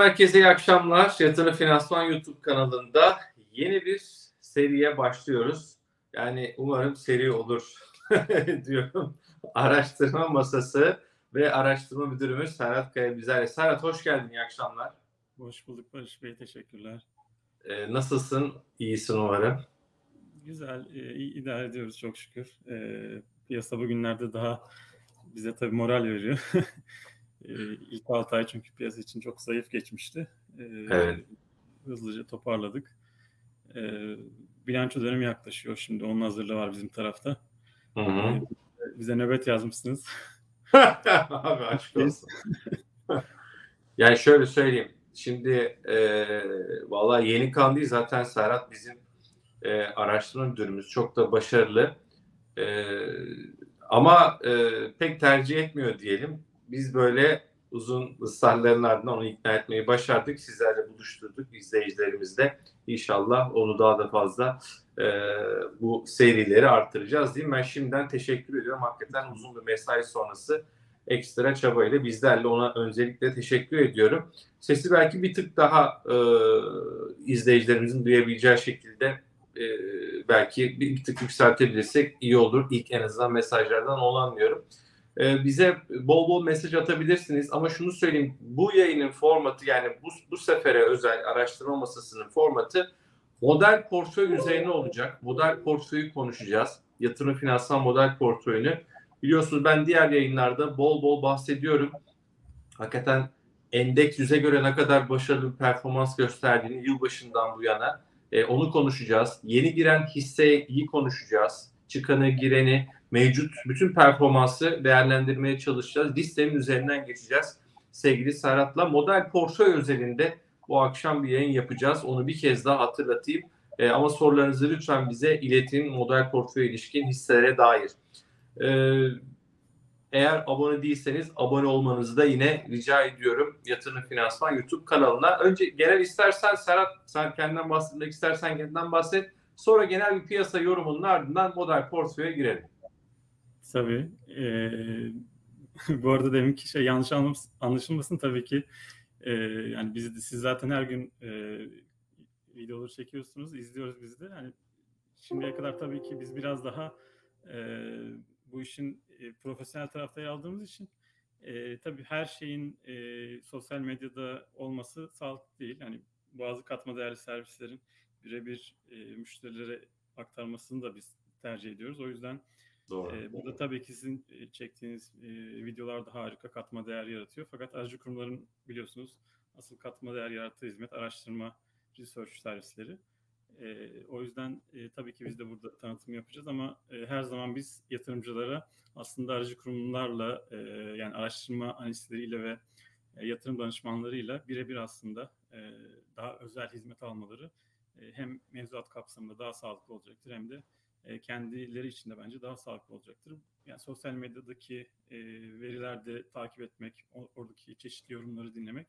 Herkese iyi akşamlar. Yatırım Finansman YouTube kanalında yeni bir seriye başlıyoruz. Yani umarım seri olur diyorum. Araştırma masası ve araştırma müdürümüz Serhat Kaya bizlerle. Serhat hoş geldin, iyi akşamlar. Hoş bulduk Barış Bey, teşekkürler. Ee, nasılsın? İyisin umarım. Güzel, e, iyi idare ediyoruz çok şükür. E, piyasa bugünlerde daha bize tabii moral veriyor. e, ilk 6 ay çünkü piyasa için çok zayıf geçmişti. E, evet. Hızlıca toparladık. E, bilanço dönemi yaklaşıyor şimdi. Onun hazırlığı var bizim tarafta. Hı hı. E, bize nöbet yazmışsınız. Abi aşk olsun. yani şöyle söyleyeyim. Şimdi e, valla yeni kan değil zaten Serhat bizim e, araştırma müdürümüz. Çok da başarılı. E, ama e, pek tercih etmiyor diyelim. Biz böyle uzun ısrarların ardından onu ikna etmeyi başardık. Sizlerle buluşturduk izleyicilerimizle. İnşallah onu daha da fazla e, bu serileri artıracağız diyeyim. Ben şimdiden teşekkür ediyorum. Hakikaten uzun bir mesai sonrası ekstra çabayla bizlerle ona öncelikle teşekkür ediyorum. Sesi belki bir tık daha e, izleyicilerimizin duyabileceği şekilde e, belki bir, bir tık yükseltebilirsek iyi olur. İlk en azından mesajlardan olanmıyorum. E, bize bol bol mesaj atabilirsiniz ama şunu söyleyeyim bu yayının formatı yani bu, bu sefere özel araştırma masasının formatı model portföy üzerine olacak. Model portföyü konuşacağız. Yatırım finansal model portföyünü. Biliyorsunuz ben diğer yayınlarda bol bol bahsediyorum. Hakikaten endeks yüze göre ne kadar başarılı bir performans gösterdiğini yılbaşından bu yana e, onu konuşacağız. Yeni giren hisseyi konuşacağız. Çıkanı, gireni, mevcut bütün performansı değerlendirmeye çalışacağız. Listenin üzerinden geçeceğiz. Sevgili Serhat'la model portföy özelinde bu akşam bir yayın yapacağız. Onu bir kez daha hatırlatayım. E, ama sorularınızı lütfen bize iletin model portföy ilişkin hisselere dair. E, eğer abone değilseniz abone olmanızı da yine rica ediyorum Yatırım Finansman YouTube kanalına. Önce genel istersen Serhat sen kendinden bahsetmek istersen kendinden bahset. Sonra genel bir piyasa yorumunun ardından model portföye girelim. Tabii. Ee, bu arada deminki şey yanlış anlaşılmasın tabii ki. Ee, yani biz de, siz zaten her gün e, videoları çekiyorsunuz, izliyoruz biz de. Yani şimdiye kadar tabii ki biz biraz daha e, bu işin e, profesyonel tarafta yer aldığımız için e, tabii her şeyin e, sosyal medyada olması sağlıklı değil. Yani bazı katma değerli servislerin birebir e, müşterilere aktarmasını da biz tercih ediyoruz. O yüzden Doğru. E, burada tabii ki sizin çektiğiniz e, videolarda harika katma değer yaratıyor. Fakat aracı kurumların biliyorsunuz asıl katma değer yarattığı hizmet araştırma research servisleri. E, o yüzden e, tabii ki biz de burada tanıtım yapacağız ama e, her zaman biz yatırımcılara aslında aracı kurumlarla e, yani araştırma analistleriyle ve e, yatırım danışmanlarıyla birebir aslında e, daha özel hizmet almaları e, hem mevzuat kapsamında daha sağlıklı olacaktır hem de e, kendileri için de bence daha sağlıklı olacaktır. Yani sosyal medyadaki e, verilerde takip etmek, oradaki çeşitli yorumları dinlemek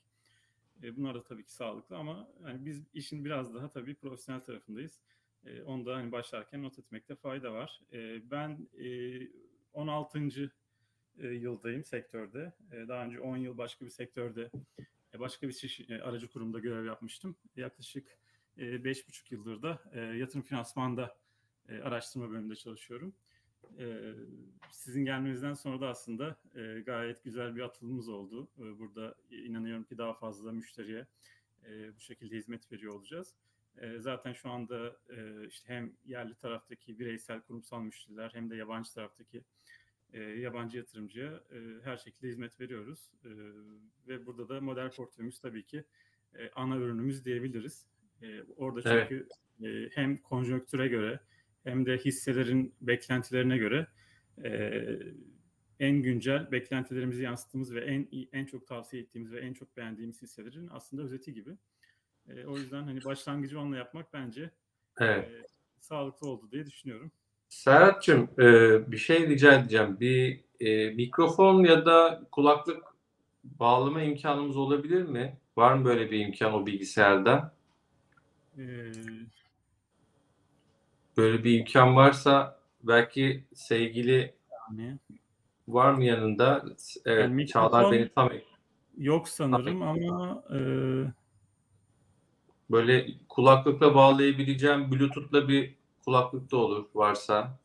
e, bunlar da tabii ki sağlıklı ama yani biz işin biraz daha tabii profesyonel tarafındayız. E, onu da hani başlarken not etmekte fayda var. E, ben e, 16. E, yıldayım sektörde. E, daha önce 10 yıl başka bir sektörde e, başka bir e, aracı kurumda görev yapmıştım. Yaklaşık e, 5,5 yıldır da e, yatırım finansmanda e, araştırma bölümünde çalışıyorum. E, sizin gelmenizden sonra da aslında e, gayet güzel bir atılımımız oldu. E, burada inanıyorum ki daha fazla müşteriye bu şekilde hizmet veriyor olacağız. Zaten şu anda işte hem yerli taraftaki bireysel kurumsal müşteriler hem de yabancı taraftaki yabancı yatırımcıya her şekilde hizmet veriyoruz. Ve burada da model portföyümüz tabii ki ana ürünümüz diyebiliriz. E, orada çünkü evet. e, hem konjonktüre göre hem de hisselerin beklentilerine göre e, en güncel beklentilerimizi yansıttığımız ve en en çok tavsiye ettiğimiz ve en çok beğendiğimiz hisselerin aslında özeti gibi. E, o yüzden hani başlangıcı onunla yapmak bence evet. e, sağlıklı oldu diye düşünüyorum. Serhat'cığım e, bir şey rica edeceğim. Bir e, mikrofon ya da kulaklık bağlama imkanımız olabilir mi? Var mı böyle bir imkan o bilgisayarda? Ee, böyle bir imkan varsa belki sevgili yani. var mı yanında? Evet, yani Çağlar beni tam yok sanırım Abi. ama e... böyle kulaklıkla bağlayabileceğim Bluetooth'la bir kulaklık da olur varsa.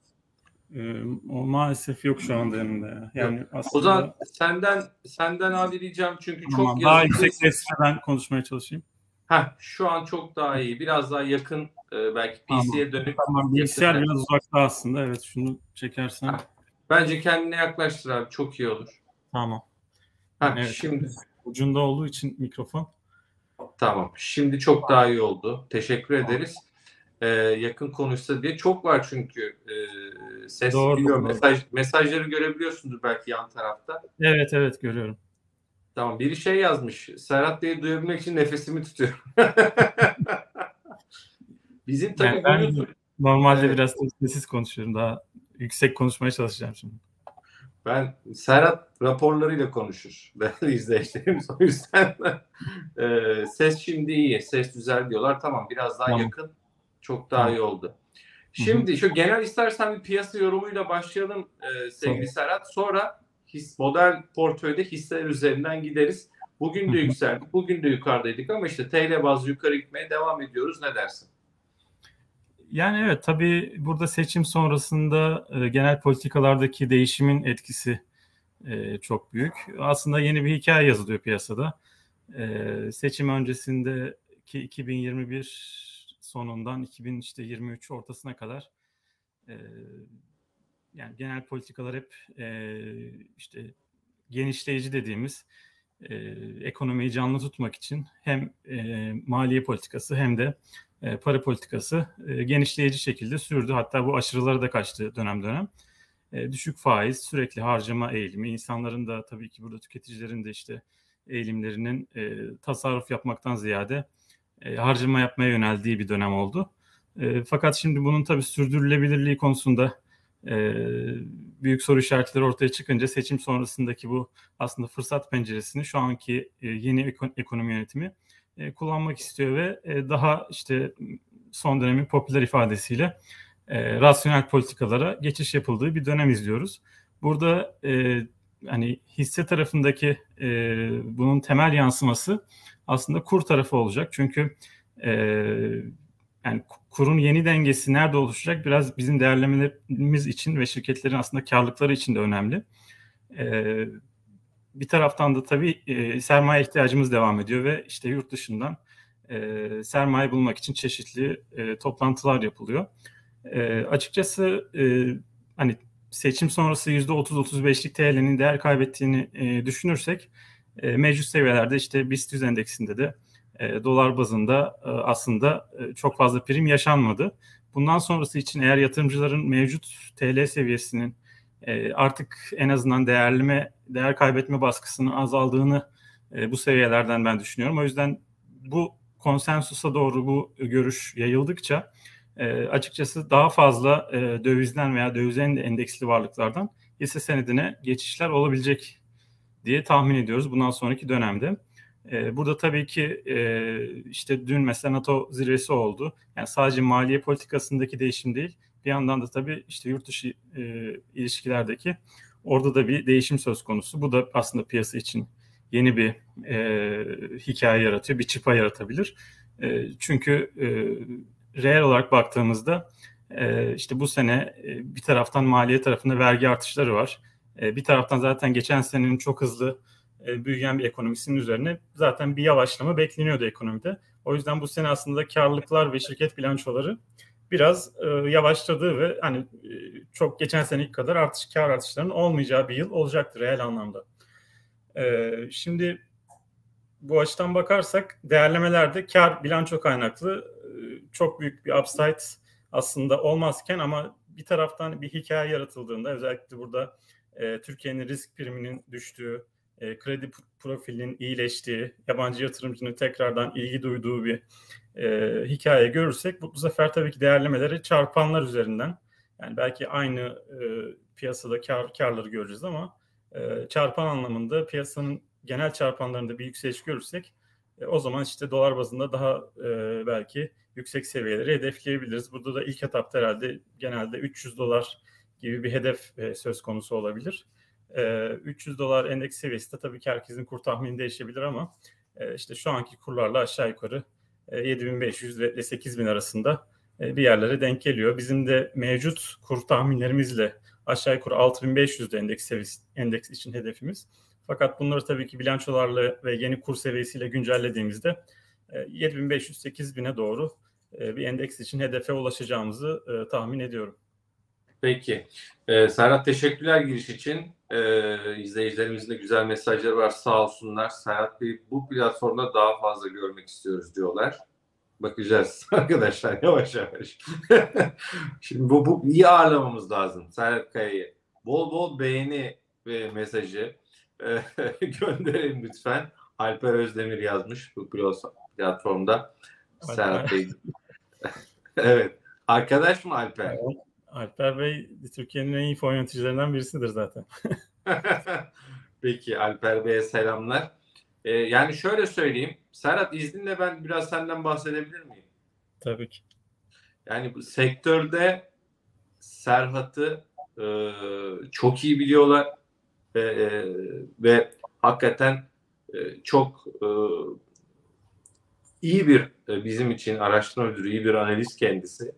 Ee, o maalesef yok şu anda yanımda. Yani yok. aslında... O zaman senden senden abi diyeceğim çünkü tamam, çok daha yüksek sesle ben konuşmaya çalışayım. Heh, şu an çok daha iyi. Biraz daha yakın e, belki PC'ye tamam. dönük. Tamam, bilgisayar biraz uzakta aslında. Evet şunu çekersen. Heh. Bence kendine yaklaştır abi. Çok iyi olur. Tamam. Heh, evet. Şimdi ucunda olduğu için mikrofon. Tamam. Şimdi çok daha iyi oldu. Teşekkür tamam. ederiz e, yakın konuşsa diye çok var çünkü e, ses doğru, biliyorum. Doğru. Mesaj, mesajları görebiliyorsundur belki yan tarafta. Evet evet görüyorum. Tamam biri şey yazmış. Serhat diye duyabilmek için nefesimi tutuyorum. Bizim takım yani ben normalde evet. biraz sessiz konuşuyorum. Daha yüksek konuşmaya çalışacağım şimdi. Ben Serhat raporlarıyla konuşur. Değerli izleyicilerimiz. O yüzden e, ses şimdi iyi. Ses güzel diyorlar. Tamam biraz daha tamam. yakın çok daha iyi oldu. Şimdi şu genel istersen bir piyasa yorumuyla başlayalım e, sevgili Serhat. Sonra his, model portföyde hisseler üzerinden gideriz. Bugün de yükseldik, bugün de yukarıdaydık ama işte TL bazlı yukarı gitmeye devam ediyoruz. Ne dersin? Yani evet tabii burada seçim sonrasında e, genel politikalardaki değişimin etkisi e, çok büyük. Aslında yeni bir hikaye yazılıyor piyasada. E, seçim öncesinde ki 2021 sonundan 2023 ortasına kadar e, yani genel politikalar hep e, işte genişleyici dediğimiz e, ekonomiyi canlı tutmak için hem e, maliye politikası hem de e, para politikası e, genişleyici şekilde sürdü. Hatta bu aşırılara da kaçtı dönem dönem. E, düşük faiz, sürekli harcama eğilimi, insanların da tabii ki burada tüketicilerin de işte eğilimlerinin e, tasarruf yapmaktan ziyade e, harcama yapmaya yöneldiği bir dönem oldu. E, fakat şimdi bunun tabii sürdürülebilirliği konusunda e, büyük soru işaretleri ortaya çıkınca seçim sonrasındaki bu aslında fırsat penceresini şu anki e, yeni ekonomi yönetimi e, kullanmak istiyor ve e, daha işte son dönemin popüler ifadesiyle e, rasyonel politikalara geçiş yapıldığı bir dönem izliyoruz. Burada e, hani hisse tarafındaki e, bunun temel yansıması aslında kur tarafı olacak. Çünkü e, yani kurun yeni dengesi nerede oluşacak biraz bizim değerlemelerimiz için ve şirketlerin aslında karlılıkları için de önemli. E, bir taraftan da tabii e, sermaye ihtiyacımız devam ediyor ve işte yurt dışından e, sermaye bulmak için çeşitli e, toplantılar yapılıyor. Açıkçası hani seçim sonrası %30-35'lik TL'nin değer kaybettiğini düşünürsek mevcut seviyelerde işte BIST 100 endeksinde de e, dolar bazında e, aslında e, çok fazla prim yaşanmadı. Bundan sonrası için eğer yatırımcıların mevcut TL seviyesinin artık en azından değerleme, değer kaybetme baskısının azaldığını bu seviyelerden ben düşünüyorum. O yüzden bu konsensusa doğru bu görüş yayıldıkça açıkçası daha fazla e, dövizden veya döviz endeksli varlıklardan hisse senedine geçişler olabilecek diye tahmin ediyoruz bundan sonraki dönemde. E, burada tabii ki e, işte dün mesela NATO zirvesi oldu. Yani sadece maliye politikasındaki değişim değil, bir yandan da tabii işte yurt dışı e, ilişkilerdeki orada da bir değişim söz konusu. Bu da aslında piyasa için yeni bir e, hikaye yaratıyor, bir çıpa yaratabilir. Çünkü reel olarak baktığımızda işte bu sene bir taraftan maliye tarafında vergi artışları var. Bir taraftan zaten geçen senenin çok hızlı e, büyüyen bir ekonomisinin üzerine zaten bir yavaşlama bekleniyordu ekonomide. O yüzden bu sene aslında karlılıklar ve şirket bilançoları biraz e, yavaşladığı ve hani e, çok geçen seneki kadar artış kar artışlarının olmayacağı bir yıl olacaktır reel anlamda. E, şimdi bu açıdan bakarsak değerlemelerde kar bilanço kaynaklı e, çok büyük bir upside aslında olmazken ama bir taraftan bir hikaye yaratıldığında özellikle burada e, Türkiye'nin risk priminin düştüğü, e, kredi profilinin iyileştiği, yabancı yatırımcının tekrardan ilgi duyduğu bir e, hikaye görürsek bu, bu sefer tabii ki değerlemeleri çarpanlar üzerinden yani belki aynı e, piyasada kar karları göreceğiz ama e, çarpan anlamında piyasanın genel çarpanlarında bir yükseliş görürsek e, o zaman işte dolar bazında daha e, belki yüksek seviyeleri hedefleyebiliriz. Burada da ilk etapta herhalde genelde 300 dolar gibi bir hedef e, söz konusu olabilir. E, 300 dolar endeks seviyesi de tabii ki herkesin kur tahmini değişebilir ama e, işte şu anki kurlarla aşağı yukarı e, 7500 ile 8000 arasında e, bir yerlere denk geliyor. Bizim de mevcut kur tahminlerimizle aşağı yukarı 6500 endeks seviyesi, endeks için hedefimiz. Fakat bunları tabii ki bilançolarla ve yeni kur seviyesiyle güncellediğimizde 7500-8000'e e, doğru e, bir endeks için hedefe ulaşacağımızı e, tahmin ediyorum. Peki. Ee, Serhat teşekkürler giriş için. Ee, izleyicilerimizin de güzel mesajları var sağ olsunlar. Serhat Bey bu platformda daha fazla görmek istiyoruz diyorlar. Bakacağız arkadaşlar yavaş yavaş. Şimdi bu, bu iyi ağırlamamız lazım Serhat Kaya'yı. Bol bol beğeni ve mesajı e, gönderin lütfen. Alper Özdemir yazmış bu platformda. Serhat Bey. evet. Arkadaş mı Alper? Alper Bey Türkiye'nin en iyi fon yöneticilerinden birisidir zaten. Peki Alper Bey'e selamlar. Ee, yani şöyle söyleyeyim. Serhat izninle ben biraz senden bahsedebilir miyim? Tabii ki. Yani bu sektörde Serhat'ı e, çok iyi biliyorlar e, e, ve hakikaten e, çok e, iyi bir e, bizim için araştırma müdürü, iyi bir analist kendisi.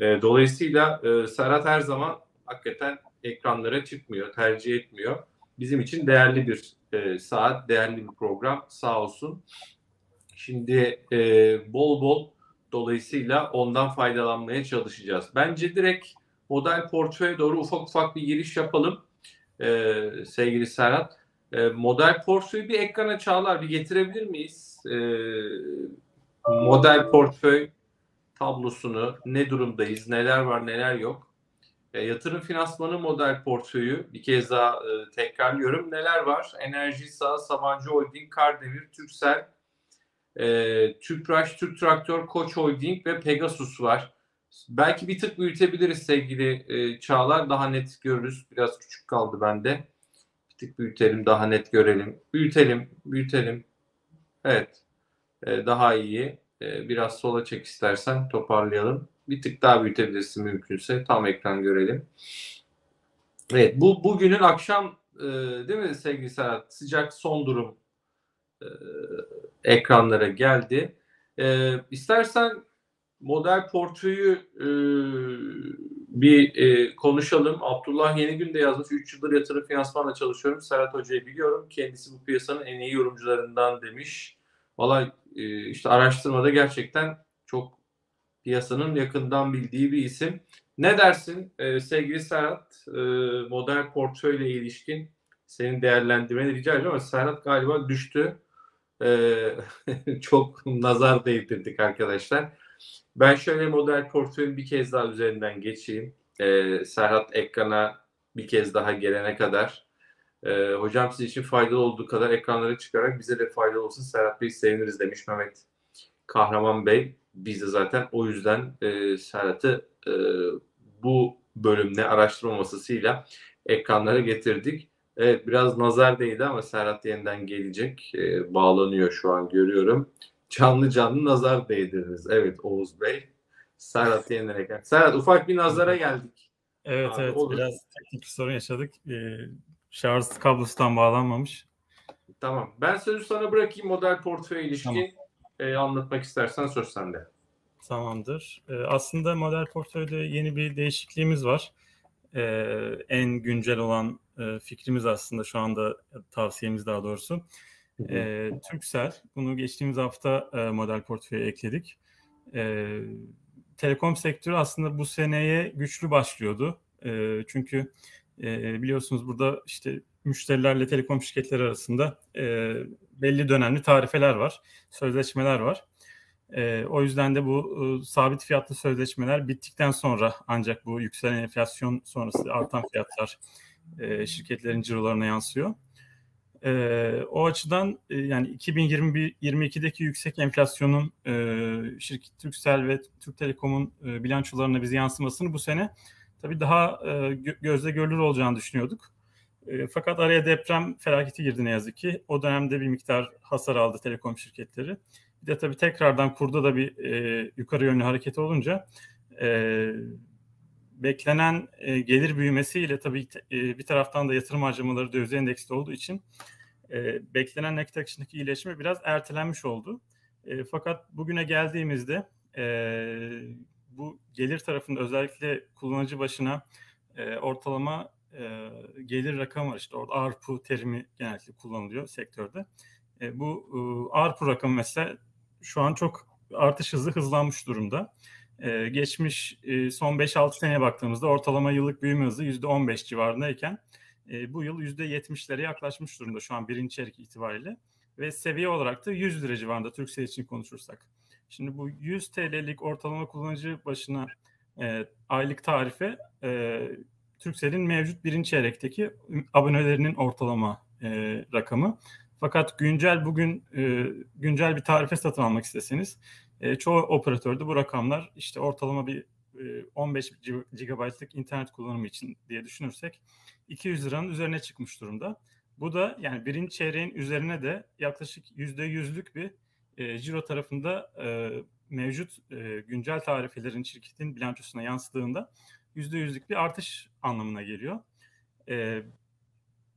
E, dolayısıyla e, Serhat her zaman hakikaten ekranlara çıkmıyor, tercih etmiyor. Bizim için değerli bir e, saat, değerli bir program sağ olsun. Şimdi e, bol bol dolayısıyla ondan faydalanmaya çalışacağız. Bence direkt model portföye doğru ufak ufak bir giriş yapalım e, sevgili Serhat. E, model portföyü bir ekrana Çağlar bir getirebilir miyiz? E, model portföy tablosunu ne durumdayız, neler var neler yok. E, yatırım finansmanı model portföyü bir kez daha e, tekrarlıyorum. Neler var? Enerji Sağ, Sabancı Holding, Kardemir, Türksel, e, Tüpraş, Türk Traktör, Koç Holding ve Pegasus var. Belki bir tık büyütebiliriz sevgili e, Çağlar. Daha net görürüz. Biraz küçük kaldı bende. Bir tık büyütelim, daha net görelim. Büyütelim, büyütelim. Evet. E, daha iyi. E, biraz sola çek istersen toparlayalım. Bir tık daha büyütebilirsin mümkünse. Tam ekran görelim. Evet bu bugünün akşam e, değil mi sevgili Serhat? Sıcak son durum e, ekranlara geldi. E, istersen model portföyü e, bir konuşalım. Abdullah Yeni Gün de yazmış. 3 yıldır yatırım finansmanla çalışıyorum. Serhat Hoca'yı biliyorum. Kendisi bu piyasanın en iyi yorumcularından demiş. Valla e, işte araştırmada gerçekten çok piyasanın yakından bildiği bir isim. Ne dersin e, sevgili Serhat e, model portföyle ilişkin senin değerlendirmeni rica ediyorum ama Serhat galiba düştü. E, çok nazar değdirdik arkadaşlar. Ben şöyle model portföyün bir kez daha üzerinden geçeyim. Serhat ekrana bir kez daha gelene kadar. E, hocam sizin için faydalı olduğu kadar ekranları çıkarak bize de faydalı olsun. Serhat Bey seviniriz demiş Mehmet Kahraman Bey. Biz de zaten o yüzden e, Serhat'ı e, bu bölümde araştırma masasıyla ekranlara getirdik. Evet biraz nazar değdi ama Serhat yeniden gelecek. E, bağlanıyor şu an görüyorum canlı canlı nazar değdirdiniz. Evet Oğuz Bey. Serhat yeniden Serhat ufak bir nazara geldik. Evet Abi, evet olur. biraz teknik bir sorun yaşadık. Ee, şarj kablosundan bağlanmamış. Tamam. Ben sözü sana bırakayım model portföy ilişkin tamam. e, anlatmak istersen söz sende. Tamamdır. Ee, aslında model portföyde yeni bir değişikliğimiz var. Ee, en güncel olan e, fikrimiz aslında şu anda tavsiyemiz daha doğrusu e, Türksel. Bunu geçtiğimiz hafta e, model portföye ekledik. E, telekom sektörü aslında bu seneye güçlü başlıyordu. E, çünkü e, biliyorsunuz burada işte müşterilerle telekom şirketleri arasında e, belli dönemli tarifeler var, sözleşmeler var. E, o yüzden de bu e, sabit fiyatlı sözleşmeler bittikten sonra ancak bu yükselen enflasyon sonrası artan fiyatlar e, şirketlerin cirolarına yansıyor. E, o açıdan e, yani 2021-22'deki yüksek enflasyonun e, şirket Türksel ve Türk Telekom'un e, bilançolarına bize yansımasını bu sene tabii daha e, gözle görülür olacağını düşünüyorduk. E, fakat araya deprem felaketi girdi ne yazık ki. O dönemde bir miktar hasar aldı telekom şirketleri. Bir de tabii tekrardan kurda da bir e, yukarı yönlü hareket olunca e, beklenen e, gelir büyümesiyle tabii e, bir taraftan da yatırım harcamaları döviz endeksli olduğu için e, beklenen nakit akışındaki iyileşme biraz ertelenmiş oldu. E, fakat bugüne geldiğimizde e, bu gelir tarafında özellikle kullanıcı başına e, ortalama e, gelir rakamı var. İşte orada ARPU terimi genellikle kullanılıyor sektörde. E, bu e, ARPU rakamı mesela şu an çok artış hızı hızlanmış durumda. E, geçmiş e, son 5-6 seneye baktığımızda ortalama yıllık büyüme hızı %15 civarındayken e, bu yıl %70'lere yaklaşmış durumda şu an birinci çeyrek itibariyle. Ve seviye olarak da 100 lira civarında Türksel için konuşursak. Şimdi bu 100 TL'lik ortalama kullanıcı başına e, aylık tarife e, Turkcell'in mevcut birinci çeyrekteki abonelerinin ortalama e, rakamı. Fakat güncel bugün e, güncel bir tarife satın almak isteseniz e, çoğu operatörde bu rakamlar işte ortalama bir e, 15 GB'lık internet kullanımı için diye düşünürsek 200 liranın üzerine çıkmış durumda. Bu da yani birinci çeyreğin üzerine de yaklaşık %100'lük bir e, ciro tarafında e, mevcut e, güncel tarifelerin şirketin bilançosuna yansıdığında %100'lük bir artış anlamına geliyor.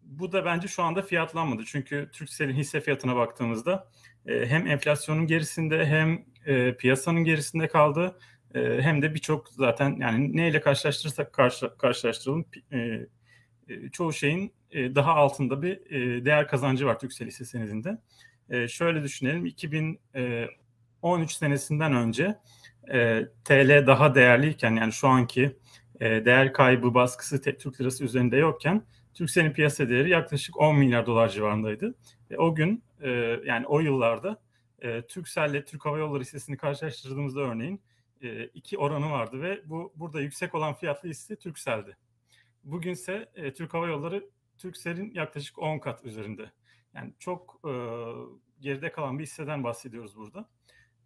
Bu da bence şu anda fiyatlanmadı. Çünkü Turkcell'in hisse fiyatına baktığımızda hem enflasyonun gerisinde hem piyasanın gerisinde kaldı. Hem de birçok zaten yani neyle karşılaştırırsak karşı, karşılaştıralım çoğu şeyin daha altında bir değer kazancı var Turkcell hisse senedinde. E, şöyle düşünelim 2013 senesinden önce e, TL daha değerliyken yani şu anki e, değer kaybı baskısı Türk lirası üzerinde yokken Türkcell'in piyasa değeri yaklaşık 10 milyar dolar civarındaydı. Ve o gün e, yani o yıllarda e, Turkcell ile Türk Hava Yolları hissesini karşılaştırdığımızda örneğin e, iki oranı vardı ve bu burada yüksek olan fiyatlı hisse Turkcell'di. Bugünse e, Türk Hava Yolları Turkcell'in yaklaşık 10 kat üzerinde. Yani çok e, geride kalan bir hisseden bahsediyoruz burada.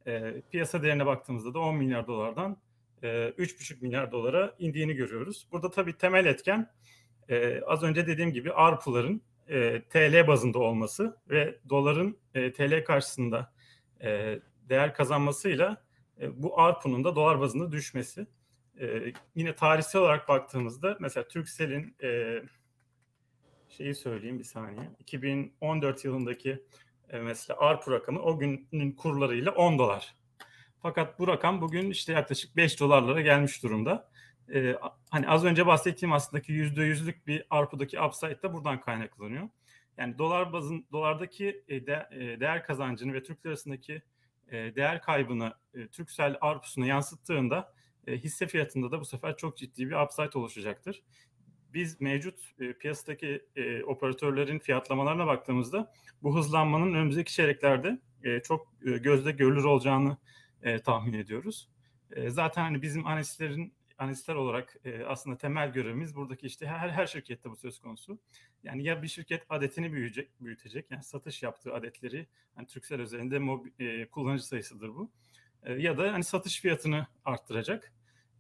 E, piyasa değerine baktığımızda da 10 milyar dolardan e, 3,5 milyar dolara indiğini görüyoruz. Burada tabii temel etken e, az önce dediğim gibi ARPU'ların e, TL bazında olması ve doların e, TL karşısında e, değer kazanmasıyla e, bu ARPU'nun da dolar bazında düşmesi. E, yine tarihsel olarak baktığımızda mesela Turkcell'in e, şeyi söyleyeyim bir saniye. 2014 yılındaki e, mesela ARPU rakamı o günün kurlarıyla 10 dolar. Fakat bu rakam bugün işte yaklaşık 5 dolarlara gelmiş durumda. Ee, hani az önce bahsettiğim aslında ki %100'lük bir ARPU'daki upside de buradan kaynaklanıyor. Yani dolar bazın dolardaki e, e, değer kazancını ve Türk lirasındaki e, değer kaybını e, Türksel ARPU'suna yansıttığında e, hisse fiyatında da bu sefer çok ciddi bir upside oluşacaktır. Biz mevcut e, piyasadaki e, operatörlerin fiyatlamalarına baktığımızda bu hızlanmanın önümüzdeki çeyreklerde e, çok e, gözle görülür olacağını e, tahmin ediyoruz. E, zaten hani bizim analistlerin analistler olarak e, aslında temel görevimiz buradaki işte her her şirkette bu söz konusu. Yani ya bir şirket adetini büyüyecek, büyütecek yani satış yaptığı adetleri hani Türksel özelinde mob, e, kullanıcı sayısıdır bu. E, ya da hani satış fiyatını arttıracak.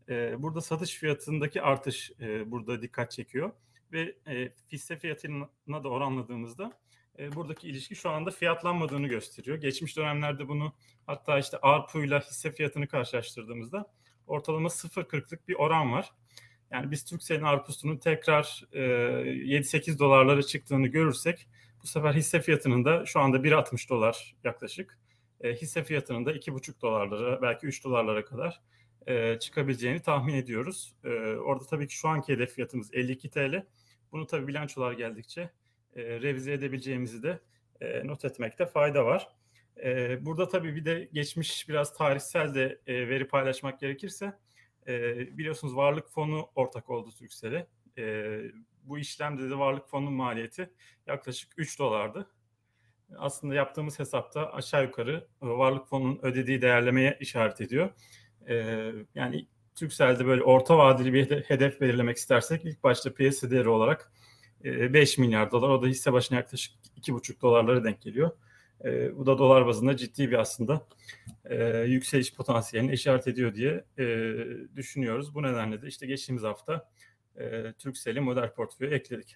E, burada satış fiyatındaki artış e, burada dikkat çekiyor ve e, hisse fiyatına da oranladığımızda e, buradaki ilişki şu anda fiyatlanmadığını gösteriyor. Geçmiş dönemlerde bunu hatta işte ARPU ile hisse fiyatını karşılaştırdığımızda ortalama 0.40'lık bir oran var. Yani biz Türkcell'in ARPU'sunun tekrar e, 7-8 dolarlara çıktığını görürsek bu sefer hisse fiyatının da şu anda 1.60 dolar yaklaşık. E, hisse fiyatının da 2.5 dolarlara belki 3 dolarlara kadar e, çıkabileceğini tahmin ediyoruz. E, orada tabii ki şu anki hedef fiyatımız 52 TL. Bunu tabii bilançolar geldikçe e, revize edebileceğimizi de e, not etmekte fayda var. E, burada tabii bir de geçmiş biraz tarihsel de e, veri paylaşmak gerekirse e, biliyorsunuz varlık fonu ortak oldu Türksel'e. E, bu işlemde de varlık fonunun maliyeti yaklaşık 3 dolardı. Aslında yaptığımız hesapta aşağı yukarı varlık fonunun ödediği değerlemeye işaret ediyor. E, yani Türksel'de böyle orta vadeli bir hedef belirlemek istersek ilk başta piyasa değeri olarak 5 milyar dolar. O da hisse başına yaklaşık 2,5 dolarlara denk geliyor. E, bu da dolar bazında ciddi bir aslında e, yükseliş potansiyelini işaret ediyor diye e, düşünüyoruz. Bu nedenle de işte geçtiğimiz hafta e, Turkcell'i model portföye ekledik.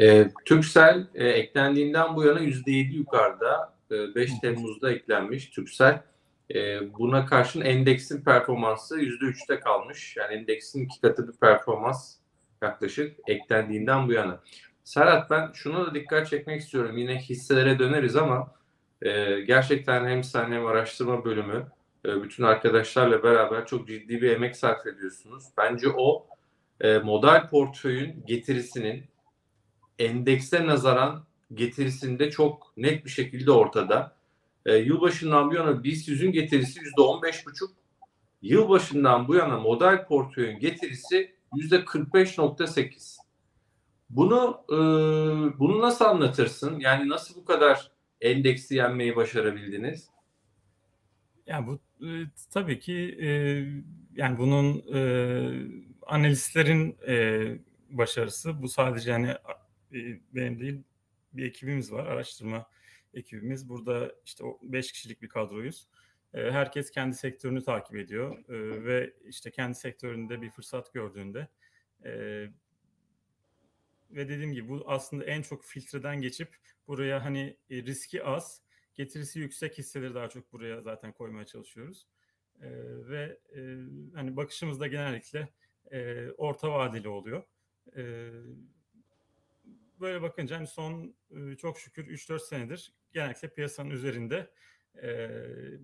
E, Turkcell e, eklendiğinden bu yana %7 yukarıda. E, 5 Temmuz'da eklenmiş Turkcell. E, buna karşın endeksin performansı %3'te kalmış. Yani endeksin iki katı bir performans yaklaşık eklendiğinden bu yana. Serhat ben şuna da dikkat çekmek istiyorum. Yine hisselere döneriz ama e, gerçekten hem sen hem araştırma bölümü e, bütün arkadaşlarla beraber çok ciddi bir emek sarf ediyorsunuz. Bence o e, model portföyün getirisinin endekse nazaran getirisinde çok net bir şekilde ortada. E, yılbaşından bu yana BIST 100'ün getirisi %15,5. Yılbaşından bu yana model portföyün getirisi %45,8. Bunu e, bunu nasıl anlatırsın? Yani nasıl bu kadar endeksi yenmeyi başarabildiniz? Ya bu e, tabii ki e, yani bunun e, analistlerin e, başarısı. Bu sadece yani e, benim değil bir ekibimiz var, araştırma ekibimiz. Burada işte 5 kişilik bir kadroyuz. E, herkes kendi sektörünü takip ediyor e, ve işte kendi sektöründe bir fırsat gördüğünde e, ve dediğim gibi bu aslında en çok filtreden geçip buraya hani e, riski az, getirisi yüksek hisseleri daha çok buraya zaten koymaya çalışıyoruz. Ve e, hani bakışımız da genellikle orta vadeli oluyor. Böyle bakınca hani son çok şükür 3-4 senedir genellikle piyasanın üzerinde e,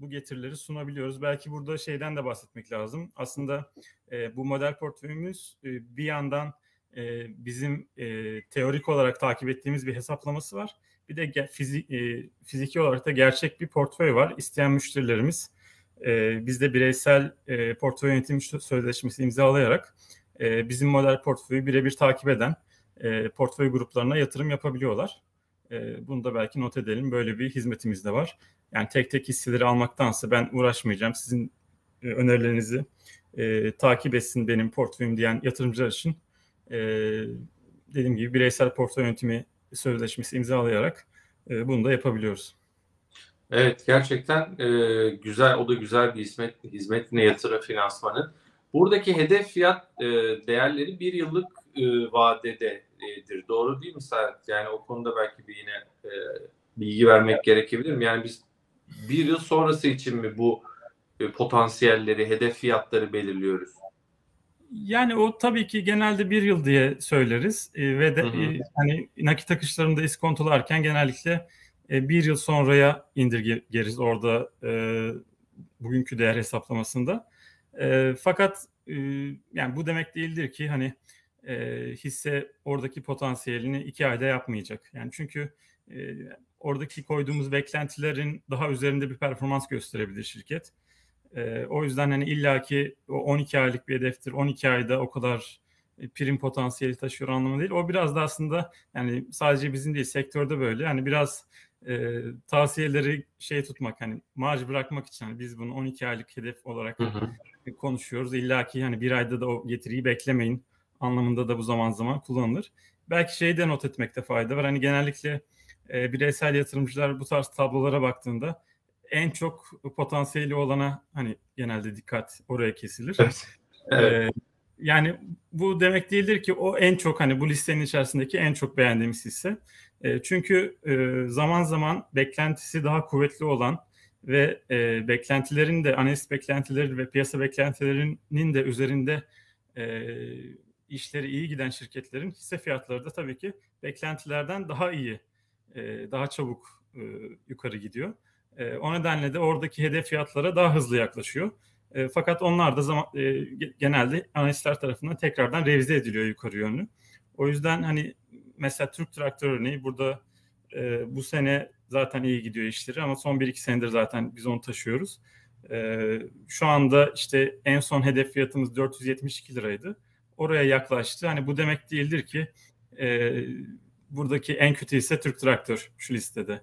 bu getirileri sunabiliyoruz. Belki burada şeyden de bahsetmek lazım. Aslında e, bu model portföyümüz e, bir yandan e, bizim e, teorik olarak takip ettiğimiz bir hesaplaması var. Bir de fizik, e, fiziki olarak da gerçek bir portföy var. İsteyen müşterilerimiz e, bizde bireysel e, portföy yönetimi sözleşmesi imzalayarak e, bizim model portföyü birebir takip eden e, portföy gruplarına yatırım yapabiliyorlar. E, bunu da belki not edelim. Böyle bir hizmetimiz de var. Yani tek tek hisseleri almaktansa ben uğraşmayacağım. Sizin e, önerilerinizi e, takip etsin benim portföyüm diyen yatırımcılar için e, dediğim gibi bireysel portföy yönetimi sözleşmesi imzalayarak e, bunu da yapabiliyoruz. Evet gerçekten e, güzel o da güzel bir hizmet hizmet ne yatırım finansmanı. Buradaki hedef fiyat e, değerleri bir yıllık e, vadededir. Doğru değil mi Serhat? Yani o konuda belki bir yine e, bilgi vermek gerekebilir mi? Yani biz bir yıl sonrası için mi bu e, potansiyelleri, hedef fiyatları belirliyoruz? Yani o tabii ki genelde bir yıl diye söyleriz e, ve de hı hı. E, hani nakit akışlarında iskontolarken genellikle e, bir yıl sonraya indirgeriz orada e, bugünkü değer hesaplamasında. E, fakat e, yani bu demek değildir ki hani e, hisse oradaki potansiyelini iki ayda yapmayacak. Yani çünkü e, oradaki koyduğumuz beklentilerin daha üzerinde bir performans gösterebilir şirket. E, o yüzden hani illaki o 12 aylık bir hedeftir. 12 ayda o kadar e, prim potansiyeli taşıyor anlamı değil. O biraz da aslında yani sadece bizim değil sektörde böyle. Yani biraz e, tavsiyeleri şey tutmak hani marj bırakmak için hani biz bunu 12 aylık hedef olarak hı hı. konuşuyoruz. İlla ki hani bir ayda da o getiriyi beklemeyin anlamında da bu zaman zaman kullanılır. Belki şeyi de not etmekte fayda var. Hani genellikle e, bireysel yatırımcılar bu tarz tablolara baktığında en çok potansiyeli olana hani genelde dikkat oraya kesilir. Evet. evet. E, yani bu demek değildir ki o en çok hani bu listenin içerisindeki en çok beğendiğimiz hisse. E, çünkü e, zaman zaman beklentisi daha kuvvetli olan ve e, beklentilerin de analist beklentileri ve piyasa beklentilerinin de üzerinde e, işleri iyi giden şirketlerin hisse fiyatları da tabii ki beklentilerden daha iyi, e, daha çabuk e, yukarı gidiyor. E, o nedenle de oradaki hedef fiyatlara daha hızlı yaklaşıyor. Fakat onlar da zaman, genelde analistler tarafından tekrardan revize ediliyor yukarı yönlü. O yüzden hani mesela Türk Traktör örneği burada bu sene zaten iyi gidiyor işleri ama son 1-2 senedir zaten biz onu taşıyoruz. E, şu anda işte en son hedef fiyatımız 472 liraydı. Oraya yaklaştı. Hani bu demek değildir ki e, buradaki en kötü ise Türk Traktör şu listede.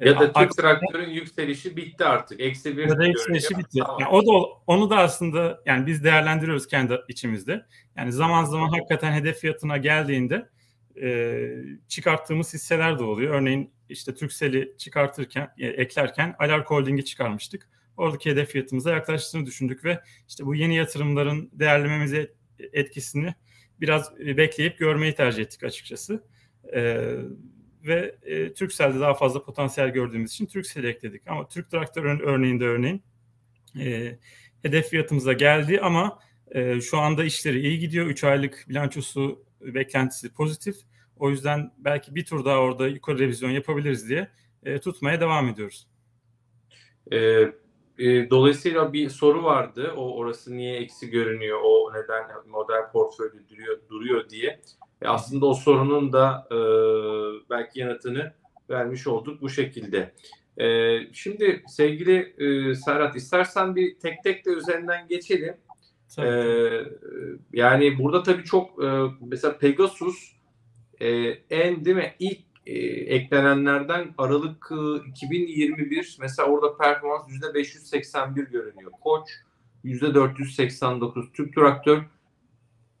Ya da Türk traktörün yükselişi bitti artık. Eksi bir. Ya da yükselişi bitti. Tamam. Yani o da onu da aslında yani biz değerlendiriyoruz kendi içimizde. Yani zaman zaman hakikaten hedef fiyatına geldiğinde e, çıkarttığımız hisseler de oluyor. Örneğin işte Turkcell'i çıkartırken, e, eklerken Alark Holding'i çıkarmıştık. Oradaki hedef fiyatımıza yaklaştığını düşündük ve işte bu yeni yatırımların değerlememize etkisini biraz e, bekleyip görmeyi tercih ettik açıkçası. E, ve e, Turkcell'de daha fazla potansiyel gördüğümüz için Turkcell'i ekledik. Ama Türk Traktör örneğinde örneğin e, hedef fiyatımıza geldi ama e, şu anda işleri iyi gidiyor. 3 aylık bilançosu beklentisi pozitif. O yüzden belki bir tur daha orada yukarı revizyon yapabiliriz diye e, tutmaya devam ediyoruz. E, e, dolayısıyla bir soru vardı. O orası niye eksi görünüyor? O neden model portföyde duruyor, duruyor diye. E, aslında o sorunun da e, belki yanıtını vermiş olduk bu şekilde. E, şimdi sevgili e, Serhat istersen bir tek tek de üzerinden geçelim. E, yani burada tabii çok e, mesela Pegasus e, en değil mi ilk e, eklenenlerden Aralık e, 2021 mesela orada performans %581 görünüyor. Koç %489, Türk Traktör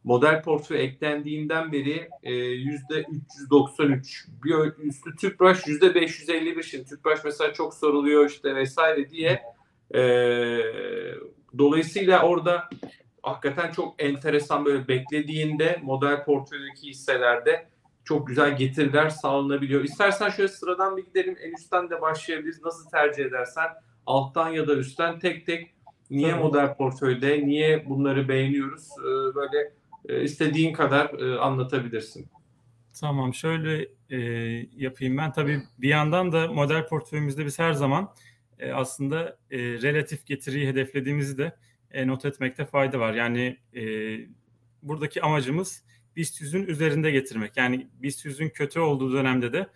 model portföy eklendiğinden beri e, yüzde 393 bir üstü Tüpraş yüzde 551 şimdi Tüpraş mesela çok soruluyor işte vesaire diye e, dolayısıyla orada hakikaten çok enteresan böyle beklediğinde model portföydeki hisselerde çok güzel getiriler sağlanabiliyor. İstersen şöyle sıradan bir gidelim. En üstten de başlayabiliriz. Nasıl tercih edersen alttan ya da üstten tek tek niye tamam. model portföyde, niye bunları beğeniyoruz ee, böyle e, istediğin kadar e, anlatabilirsin. Tamam şöyle e, yapayım ben. Tabii bir yandan da model portföyümüzde biz her zaman e, aslında e, relatif getiriyi hedeflediğimizi de e, not etmekte fayda var. Yani e, buradaki amacımız BIST 100'ün üzerinde getirmek. Yani BIST 100'ün kötü olduğu dönemde de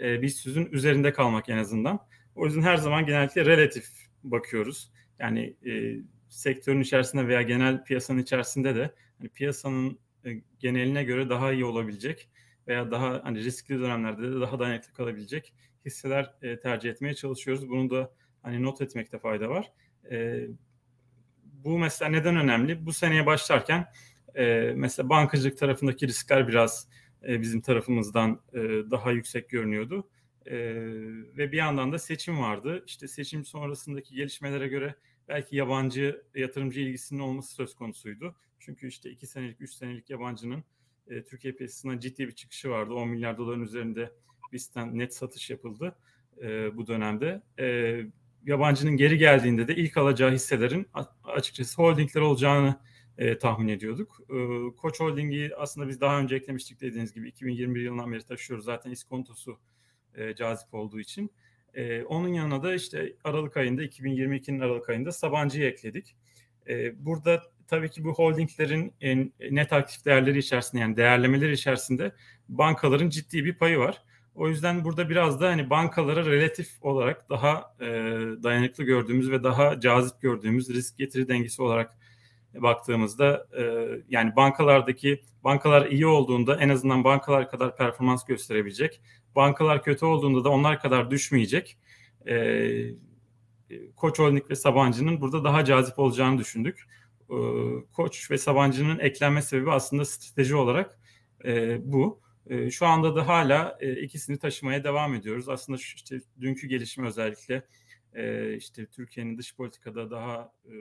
e, BIST 100'ün üzerinde kalmak en azından. O yüzden her zaman genellikle relatif bakıyoruz. Yani e, sektörün içerisinde veya genel piyasanın içerisinde de hani piyasanın e, geneline göre daha iyi olabilecek veya daha hani riskli dönemlerde de daha dayanıklı kalabilecek hisseler e, tercih etmeye çalışıyoruz. Bunu da hani not etmekte fayda var. E, bu mesela neden önemli? Bu seneye başlarken e, mesela bankacılık tarafındaki riskler biraz e, bizim tarafımızdan e, daha yüksek görünüyordu. E, ve bir yandan da seçim vardı. İşte seçim sonrasındaki gelişmelere göre belki yabancı yatırımcı ilgisinin olması söz konusuydu. Çünkü işte iki senelik, üç senelik yabancının e, Türkiye piyasasına ciddi bir çıkışı vardı. 10 milyar doların üzerinde BIST'ten net satış yapıldı e, bu dönemde. E, yabancının geri geldiğinde de ilk alacağı hisselerin açıkçası holdingler olacağını e, tahmin ediyorduk. E, Koç Holding'i aslında biz daha önce eklemiştik dediğiniz gibi 2021 yılından beri taşıyoruz. Zaten iskontosu e, cazip olduğu için. E, onun yanına da işte Aralık ayında 2022'nin Aralık ayında Sabancı'yı ekledik. E, burada tabii ki bu holdinglerin en, net aktif değerleri içerisinde yani değerlemeleri içerisinde bankaların ciddi bir payı var. O yüzden burada biraz da hani bankalara relatif olarak daha e, dayanıklı gördüğümüz ve daha cazip gördüğümüz risk getiri dengesi olarak baktığımızda e, yani bankalardaki bankalar iyi olduğunda en azından bankalar kadar performans gösterebilecek. Bankalar kötü olduğunda da onlar kadar düşmeyecek. E, Koç Holding ve Sabancı'nın burada daha cazip olacağını düşündük. E, Koç ve Sabancı'nın eklenme sebebi aslında strateji olarak e, bu. E, şu anda da hala e, ikisini taşımaya devam ediyoruz. Aslında şu, işte dünkü gelişme özellikle e, işte Türkiye'nin dış politikada daha e,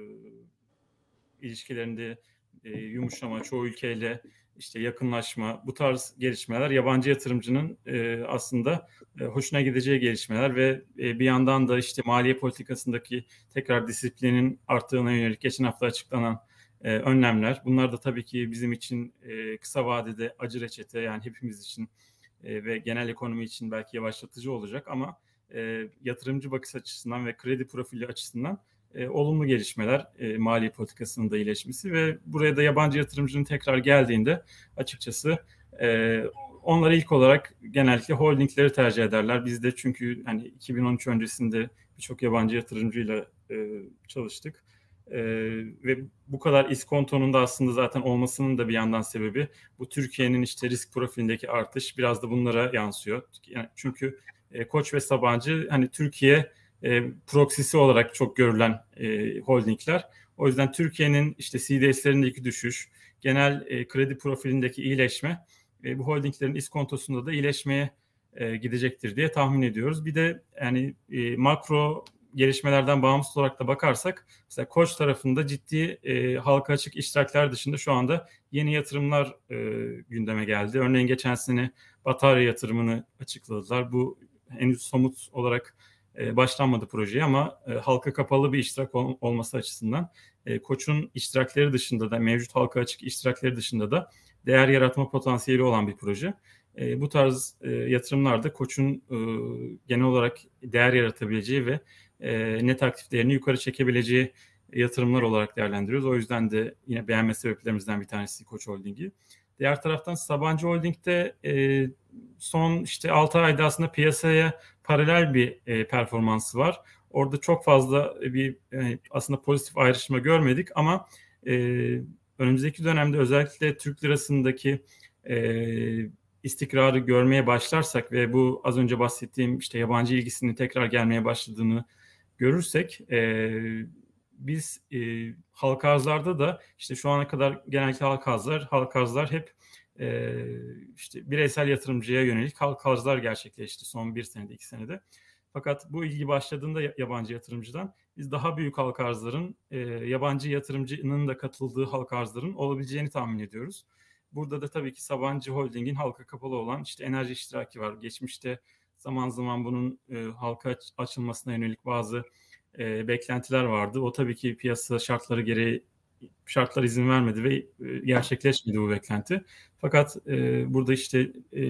ilişkilerinde e, yumuşama, çoğu ülkeyle işte yakınlaşma, bu tarz gelişmeler yabancı yatırımcının e, aslında e, hoşuna gideceği gelişmeler ve e, bir yandan da işte maliye politikasındaki tekrar disiplinin arttığına yönelik geçen hafta açıklanan e, önlemler. Bunlar da tabii ki bizim için e, kısa vadede acı reçete yani hepimiz için e, ve genel ekonomi için belki yavaşlatıcı olacak ama e, yatırımcı bakış açısından ve kredi profili açısından e, olumlu gelişmeler e, mali politikasının da iyileşmesi ve buraya da yabancı yatırımcının tekrar geldiğinde açıkçası e, onlar ilk olarak genellikle holdingleri tercih ederler. Biz de çünkü hani 2013 öncesinde birçok yabancı yatırımcıyla e, çalıştık. E, ve bu kadar iskontonun da aslında zaten olmasının da bir yandan sebebi bu Türkiye'nin işte risk profilindeki artış biraz da bunlara yansıyor. Yani çünkü e, Koç ve Sabancı hani Türkiye e, proksisi olarak çok görülen e, holdingler. O yüzden Türkiye'nin işte CDS'lerindeki düşüş, genel e, kredi profilindeki iyileşme e, bu holdinglerin iskontosunda da iyileşmeye e, gidecektir diye tahmin ediyoruz. Bir de yani e, makro gelişmelerden bağımsız olarak da bakarsak mesela Koç tarafında ciddi e, halka açık iştirakler dışında şu anda yeni yatırımlar e, gündeme geldi. Örneğin geçen sene batarya yatırımını açıkladılar. Bu henüz somut olarak başlanmadı projeye ama e, halka kapalı bir iştirak ol, olması açısından e, Koç'un iştirakleri dışında da mevcut halka açık iştirakleri dışında da değer yaratma potansiyeli olan bir proje. E, bu tarz e, yatırımlarda Koç'un e, genel olarak değer yaratabileceği ve e, net aktif değerini yukarı çekebileceği yatırımlar olarak değerlendiriyoruz. O yüzden de yine beğenme sebeplerimizden bir tanesi Koç Holding'i. Diğer taraftan Sabancı Holding'de e, son işte 6 ayda aslında piyasaya paralel bir e, performansı var. Orada çok fazla bir e, aslında pozitif ayrışma görmedik ama e, önümüzdeki dönemde özellikle Türk lirasındaki e, istikrarı görmeye başlarsak ve bu az önce bahsettiğim işte yabancı ilgisinin tekrar gelmeye başladığını görürsek e, biz e, halka arzlarda da işte şu ana kadar genellikle halka arzlar, halka arzlar hep e, işte bireysel yatırımcıya yönelik halka arzlar gerçekleşti son bir senede, iki senede. Fakat bu ilgi başladığında yabancı yatırımcıdan biz daha büyük halka arzların, e, yabancı yatırımcının da katıldığı halka arzların olabileceğini tahmin ediyoruz. Burada da tabii ki Sabancı Holding'in halka kapalı olan işte enerji iştiraki var. Geçmişte zaman zaman bunun e, halka açılmasına yönelik bazı e, beklentiler vardı. O tabii ki piyasa şartları gereği şartlar izin vermedi ve e, gerçekleşmedi bu beklenti. Fakat e, burada işte e,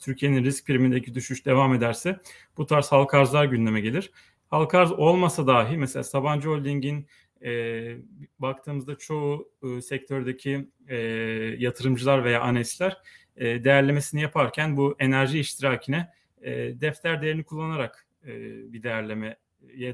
Türkiye'nin risk primindeki düşüş devam ederse bu tarz halka arzlar gündeme gelir. Halka arz olmasa dahi mesela Sabancı Holding'in e, baktığımızda çoğu e, sektördeki e, yatırımcılar veya anestler e, değerlemesini yaparken bu enerji iştirakine e, defter değerini kullanarak e, bir değerlemeye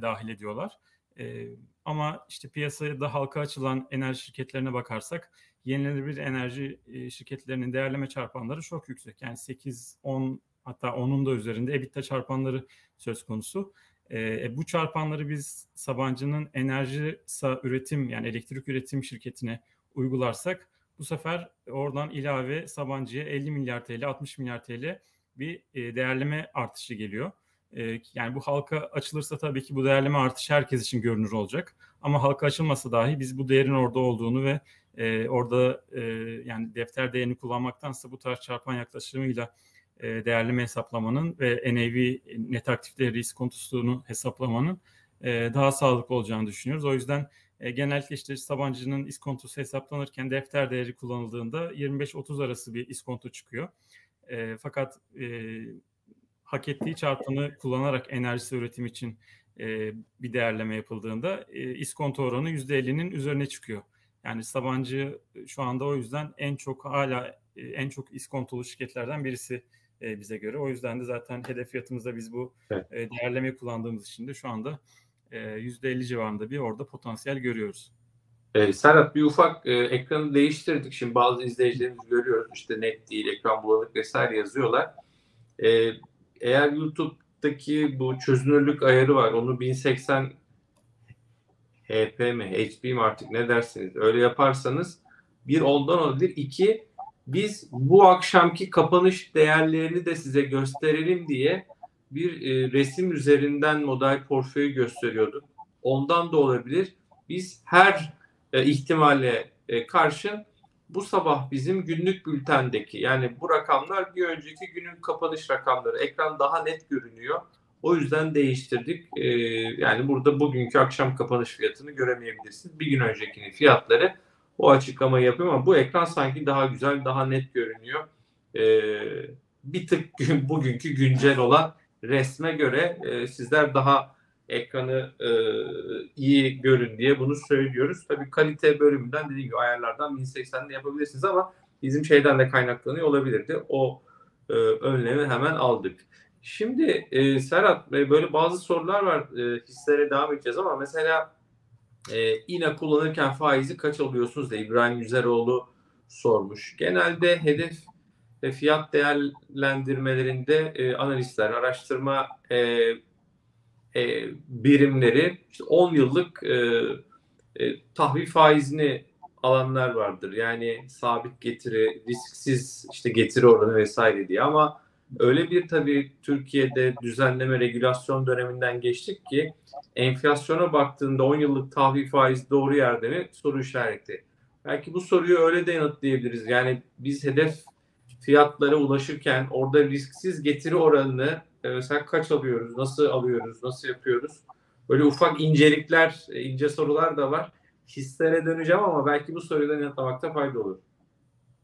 dahil ediyorlar. E, ama işte piyasaya da halka açılan enerji şirketlerine bakarsak yenilenebilir enerji şirketlerinin değerleme çarpanları çok yüksek. Yani 8, 10 hatta 10'un da üzerinde EBITDA çarpanları söz konusu. E, bu çarpanları biz Sabancı'nın enerji üretim yani elektrik üretim şirketine uygularsak bu sefer oradan ilave Sabancı'ya 50 milyar TL, 60 milyar TL bir değerleme artışı geliyor. E, yani bu halka açılırsa tabii ki bu değerleme artışı herkes için görünür olacak. Ama halka açılmasa dahi biz bu değerin orada olduğunu ve e, orada e, yani defter değerini kullanmaktansa bu tarz çarpan yaklaşımıyla e, değerleme hesaplamanın ve NAV net aktif değeri iskontosunu hesaplamanın e, daha sağlıklı olacağını düşünüyoruz. O yüzden e, genellikle işte Sabancı'nın iskontosu hesaplanırken defter değeri kullanıldığında 25-30 arası bir iskonto çıkıyor. E, fakat e, hak ettiği çarpanı kullanarak enerjisi üretim için e, bir değerleme yapıldığında e, iskonto oranı %50'nin üzerine çıkıyor. Yani Sabancı şu anda o yüzden en çok hala e, en çok iskontolu şirketlerden birisi e, bize göre. O yüzden de zaten hedef fiyatımızda biz bu evet. e, değerlemeyi kullandığımız için de şu anda e, %50 civarında bir orada potansiyel görüyoruz. E, Serhat bir ufak e, ekranı değiştirdik. Şimdi bazı izleyicilerimiz görüyoruz işte net değil, ekran bulanık vesaire yazıyorlar. E, eğer YouTube'daki bu çözünürlük ayarı var. Onu 1080 HP mi, HP mi artık ne dersiniz? Öyle yaparsanız bir ondan olabilir. İki, biz bu akşamki kapanış değerlerini de size gösterelim diye bir e, resim üzerinden model portföyü gösteriyorduk. Ondan da olabilir. Biz her e, ihtimale e, karşın bu sabah bizim günlük bültendeki yani bu rakamlar bir önceki günün kapanış rakamları. Ekran daha net görünüyor. O yüzden değiştirdik. Ee, yani burada bugünkü akşam kapanış fiyatını göremeyebilirsiniz. Bir gün öncekinin fiyatları o açıklamayı yapıyorum ama bu ekran sanki daha güzel, daha net görünüyor. Ee, bir tık gün, bugünkü güncel olan resme göre e, sizler daha ekranı e, iyi görün diye bunu söylüyoruz. Tabii kalite bölümünden dediğim gibi ayarlardan 1080'de yapabilirsiniz ama bizim şeyden de kaynaklanıyor olabilirdi. O e, önlemi hemen aldık. Şimdi e, Serhat böyle bazı sorular var. E, hislere devam edeceğiz ama mesela e, İNA kullanırken faizi kaç alıyorsunuz diye İbrahim Yüzeroğlu sormuş. Genelde hedef ve fiyat değerlendirmelerinde e, analistler, araştırma e, e, birimleri işte 10 yıllık e, e, tahvil faizini alanlar vardır. Yani sabit getiri, risksiz işte getiri oranı vesaire diye ama öyle bir tabii Türkiye'de düzenleme regülasyon döneminden geçtik ki enflasyona baktığında 10 yıllık tahvil faiz doğru yerde mi soru işareti. Belki bu soruyu öyle de yanıtlayabiliriz. Yani biz hedef fiyatlara ulaşırken orada risksiz getiri oranını e, mesela kaç alıyoruz, nasıl alıyoruz, nasıl yapıyoruz? Böyle ufak incelikler, e, ince sorular da var. Hislere döneceğim ama belki bu soruyu da yanıtlamakta fayda olur.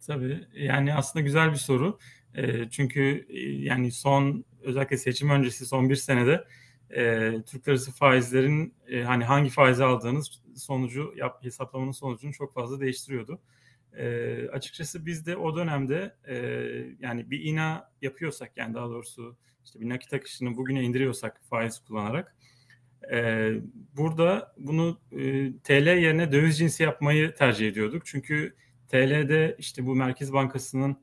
Tabii yani aslında güzel bir soru. E, çünkü yani son özellikle seçim öncesi son bir senede e, Türk lirası faizlerin e, hani hangi faizi aldığınız sonucu yap, hesaplamanın sonucunu çok fazla değiştiriyordu. E, açıkçası biz de o dönemde e, yani bir ina yapıyorsak yani daha doğrusu işte bir nakit akışını bugüne indiriyorsak faiz kullanarak e, burada bunu e, TL yerine döviz cinsi yapmayı tercih ediyorduk. Çünkü TL'de işte bu Merkez Bankası'nın